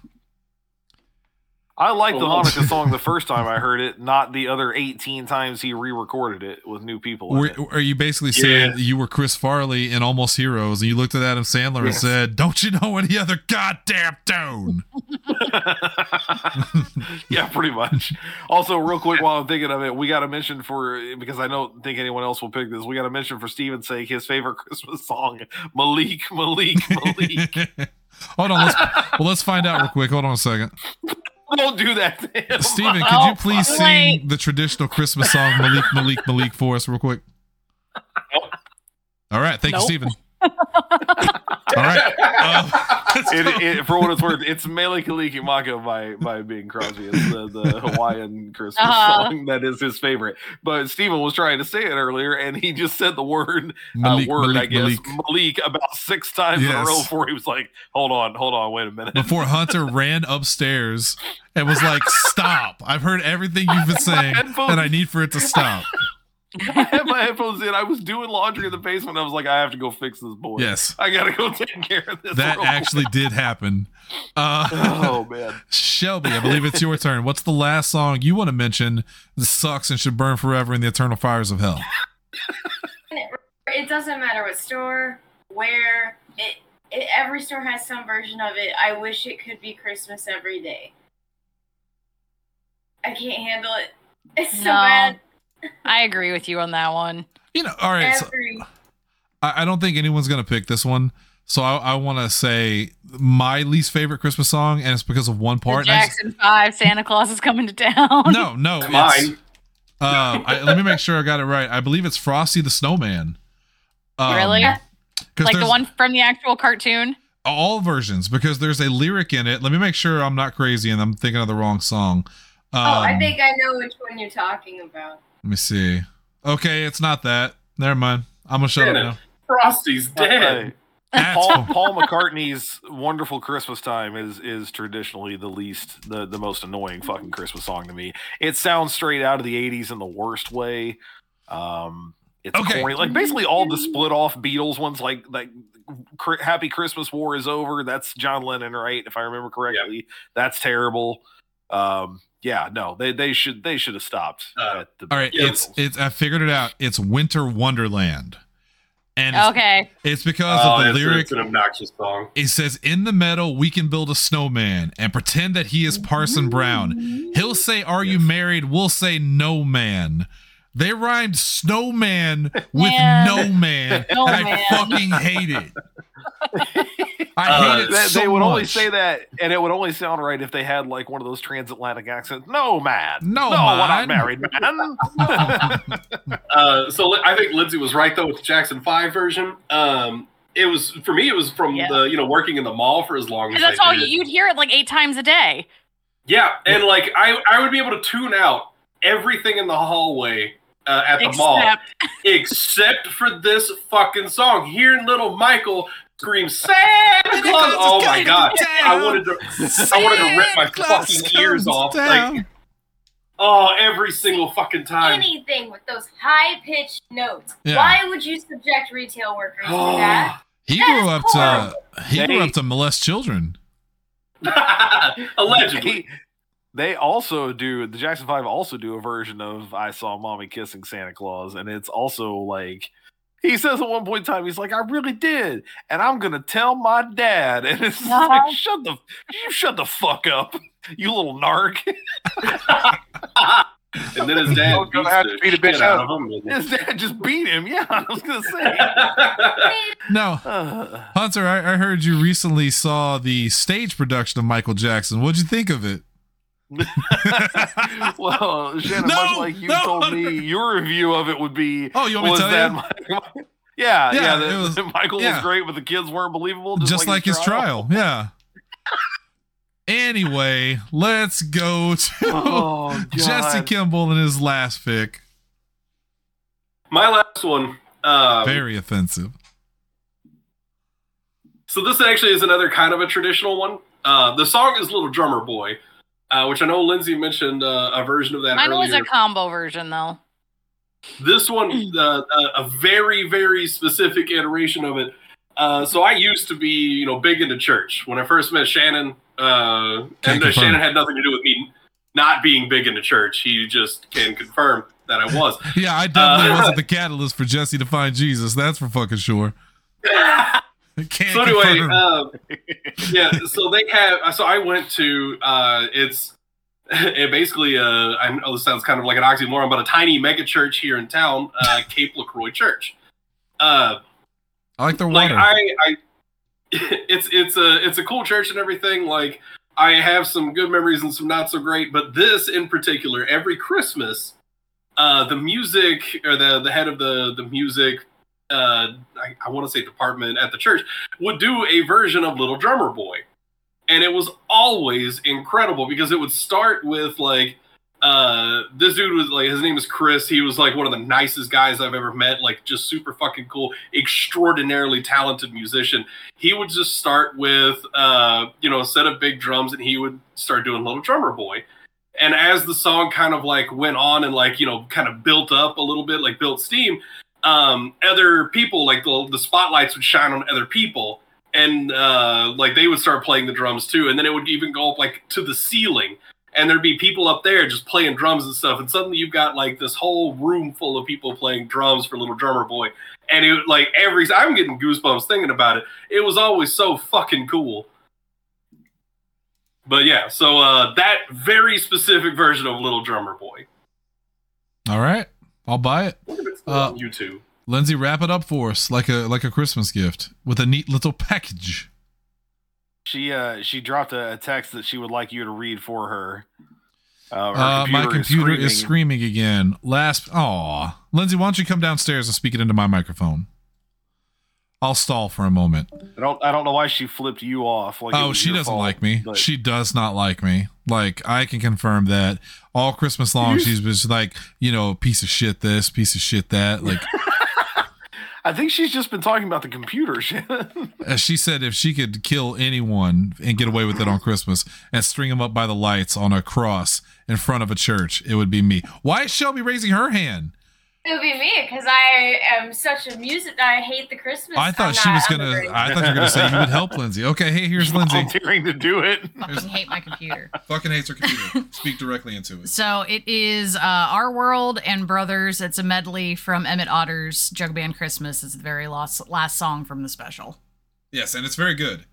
I liked the Oh. Hanukkah song the [laughs] first time I heard it, not the other 18 times he re-recorded it with new people. Were, it. are you basically saying Yeah. you were Chris Farley in Almost Heroes, and you looked at Adam Sandler and said, "Don't you know any other goddamn tone?" [laughs] [laughs] yeah, pretty much. Also, real quick, while I'm thinking of it, we got to mention for because I don't think anyone else will pick this. We got to mention for Steven's sake his favorite Christmas song, Malik, Malik, Malik. Hold on. Let's, well, let's find out real quick. Hold on a second. Don't do that to him. [laughs] Could you please fuck. sing the traditional Christmas song Malik Malik Malik for us real quick? All right, thank Nope. you, Steven. All right. Uh, [laughs] It, it, for what it's worth, it's Mele Kalikimaka by by Bing Crosby. It's the, the [laughs] Hawaiian Christmas Uh-huh. song that is his favorite. But Steven was trying to say it earlier, and he just said the word Malik, uh, word, I guess, Malik. Malik, about six times in a row before he was like, "Hold on, hold on, wait a minute." Before Hunter [laughs] ran upstairs and was like, "Stop! I've heard everything you've been saying, and I need for it to stop." [laughs] I had my [laughs] headphones in. I was doing laundry in the basement. I was like, I have to go fix this boy. Yes, I gotta go take care of this. that [laughs] real actually did happen. Uh. Oh man. Shelby, I believe it's your turn. What's the last song you want to mention that sucks and should burn forever in the eternal fires of hell? It doesn't matter what store, where. It, it every store has some version of it. I wish it could be Christmas every day. I can't handle it. It's so No. bad. I agree with you on that one. You know, all right. So I, I don't think anyone's gonna pick this one. So I, I want to say my least favorite Christmas song, and it's because of one part. and I just- Jackson Five, Santa Claus is coming to town. no, no, Come it's- on. Uh, I, let me make sure I got it right. I believe it's Frosty the Snowman. Um, really? 'cause Like the one from the actual cartoon? all versions because there's a lyric in it. Let me make sure I'm not crazy and I'm thinking of the wrong song. Um, Oh, I think I know which one you're talking about. Let me see. Okay, it's not that. Never mind. I'm gonna shut up it. now. Frosty's dead. That's Paul. Paul McCartney's "Wonderful Christmas Time" is is traditionally the least, the the most annoying fucking Christmas song to me. It sounds straight out of the '80s in the worst way. Um, it's Okay. corny, like basically all the split off Beatles ones, like like "Happy Christmas War is Over." That's John Lennon, right? If I remember correctly, that's terrible. Um, yeah, no, they they should they should have stopped. Uh, at the All right, it's it's. I figured it out. It's Winter Wonderland, and it's, Okay. it's because Oh, of the it's, lyric. it's an obnoxious song. It says, "In the meadow, we can build a snowman and pretend that he is Parson Brown. He'll say, "Are you married?" We'll say, "No, man." They rhymed snowman with Yeah. no man, No and I fucking hate it. I Uh, hate it They, so they would much. only say that, and it would only sound right if they had like one of those transatlantic accents. No, man. No, no, we're man. not married, man. [laughs] Uh, so I think Lindsay was right though with the Jackson Five version. Um, it was for me. It was from Yeah. the you know working in the mall for as long as that's I all did. you'd hear it like eight times a day. Yeah, and like I I would be able to tune out everything in the hallway uh, at the mall Except except for this fucking song. Hearing little Michael scream Santa Claus. Claus Oh my god. to I wanted to I wanted to rip my Claus fucking ears off. down. Like oh every single fucking time. Anything with those high pitched notes. Yeah. Why would you subject retail workers to that? he That grew is up to he grew up to molest children. [laughs] Allegedly. He- they also do the Jackson Five also do a version of "I Saw Mommy Kissing Santa Claus," and it's also like he says at one point in time, he's like, "I really did, and I'm gonna tell my dad," [laughs] and it's Uh-huh. like, "Shut the you shut the fuck up, you little narc." [laughs] and then his dad gonna beats have the to beat a bitch shit out of him. His dad just beat him. Yeah, [laughs] I was gonna say. No, Uh, Hunter, I, I heard you recently saw the stage production of Michael Jackson. What'd you think of it? [laughs] well, Shannon, No, much like you no. told me, your review of it would be. Oh, you want me to tell that you? Mi- [laughs] yeah, Yeah, yeah, it that, was- that Michael yeah. was great, but the kids weren't believable, just, Just, like, his trial. Yeah. anyway, let's go to [laughs] Oh, Jesse Kimball and his last pick. My last one. Um, Very offensive. So this actually is another kind of a traditional one. Uh, the song is "Little Drummer Boy," uh, which I know Lindsay mentioned uh, a version of that mine was a combo version though. this one, uh, a, a very, very specific iteration of it. Uh, so I used to be, you know, big into church. When I first met Shannon, uh, and uh. Shannon had nothing to do with me not being big into church. He just can confirm that I was. [laughs] Yeah, I definitely Uh, wasn't the catalyst for Jesse to find Jesus. That's for fucking sure. [laughs] [laughs] Can't so anyway, um, yeah. So they have. So I went to. Uh, it's [laughs] it basically. Uh, I know this sounds kind of like an oxymoron, but a tiny mega church here in town, uh, [laughs] Cape Lacroix Church. Uh, I like their like water. I, I, it's it's a it's a cool church and everything. Like I have some good memories and some not so great, but this in particular, every Christmas, uh, the music or the the head of the the music, uh, I, I want to say department at the church would do a version of Little Drummer Boy, and it was always incredible because it would start with like uh this dude was like his name is chris. He was like one of the nicest guys i've ever met like just super fucking cool extraordinarily talented musician. He would just start with uh you know a set of big drums and he would start doing little drummer boy. And as the song kind of like went on and like you know kind of built up a little bit, like built steam, um, other people like the, the spotlights would shine on other people, and uh, like they would start playing the drums too, and then it would even go up like to the ceiling, and there'd be people up there just playing drums and stuff, and suddenly you've got like this whole room full of people playing drums for Little Drummer Boy, and it like every I'm getting goosebumps thinking about it. It was always so fucking cool. But yeah, so uh, that very specific version of Little Drummer Boy. All right, I'll buy it. Look at it still Uh, on YouTube. Lindsay, wrap it up for us like a like a Christmas gift with a neat little package. She uh she dropped a, a text that she would like you to read for her. Uh, her Uh, my computer is screaming. screaming again. Last, aw, Lindsay, why don't you come downstairs and speak it into my microphone? I'll stall for a moment. I don't I don't know why she flipped you off. Like Oh, she doesn't fault, like me. but- She does not like me. Like I can confirm that all Christmas long, she's just like, you know, piece of shit this, piece of shit that. [laughs] Like I think she's just been talking about the computer shit. [laughs] she said, if she could kill anyone and get away with it on Christmas and string them up by the lights on a cross in front of a church, it would be me. Why is Shelby raising her hand? It would be me because I am such a music. I hate the Christmas. I thought I'm she was gonna. agree. I thought you were gonna say you would help Lindsay. Okay, hey, here's Lindsay. volunteering to do it. Fucking hate my computer. [laughs] Fucking hates her computer. Speak directly into it. So it is uh, Our World and Brothers. It's a medley from Emmett Otter's Jug Band Christmas. It's the very last last song from the special. Yes, and it's very good.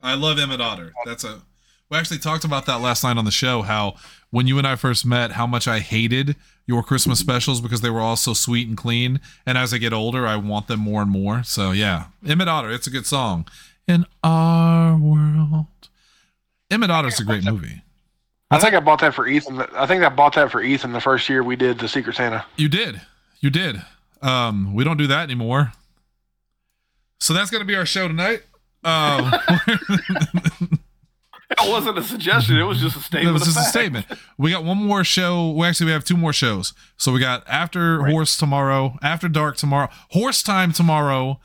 I love Emmett Otter. That's a. We actually talked about that last night on the show. How when you and I first met, how much I hated your Christmas specials because they were all so sweet and clean. And as I get older, I want them more and more. So yeah, Emmett Otter. It's a good song. In our world, Emmett Otter's a great movie. I think I bought that for Ethan. I think I bought that for Ethan the first year we did the Secret Santa. You did. You did. Um, we don't do that anymore. So that's gonna be our show tonight. Um, [laughs] [laughs] [laughs] That wasn't a suggestion. It was just a statement. It was just a statement. We got one more show. Well, actually, we have two more shows. So we got after horse tomorrow, after dark tomorrow, horse time tomorrow,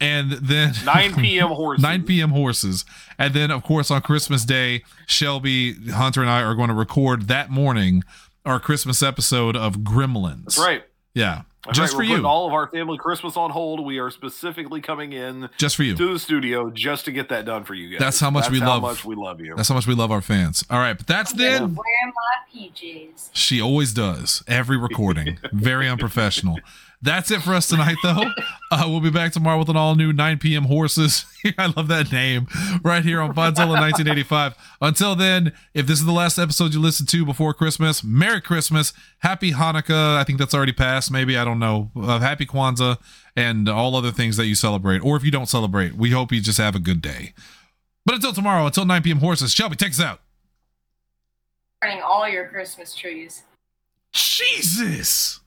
and then [laughs] 9 p.m. horses. 9 p.m. horses, and then of course on Christmas Day, Shelby Hunter and I are going to record that morning our Christmas episode of Gremlins. That's right. Yeah, That's just right. for We're putting you. all of our family Christmas on hold. We are specifically coming in just for you. to the studio just to get that done for you guys. That's how much we how love- much we love you. That's how much we love our fans. All right, but that's I'm gonna then. wear my PJs. She always does. Every recording. [laughs] Very unprofessional. That's it for us tonight, though. [laughs] Uh, we'll be back tomorrow with an all new 9 p.m. Horses. [laughs] I love that name. Right here on Podzilla 1985. Until then, if this is the last episode you listen to before Christmas, Merry Christmas. Happy Hanukkah. I think that's already passed. Maybe. I don't know. Uh, happy Kwanzaa and all other things that you celebrate. Or if you don't celebrate, we hope you just have a good day. But until tomorrow, until 9 p.m. Horses, Shelby, take us out. Burning all your Christmas trees. Jesus.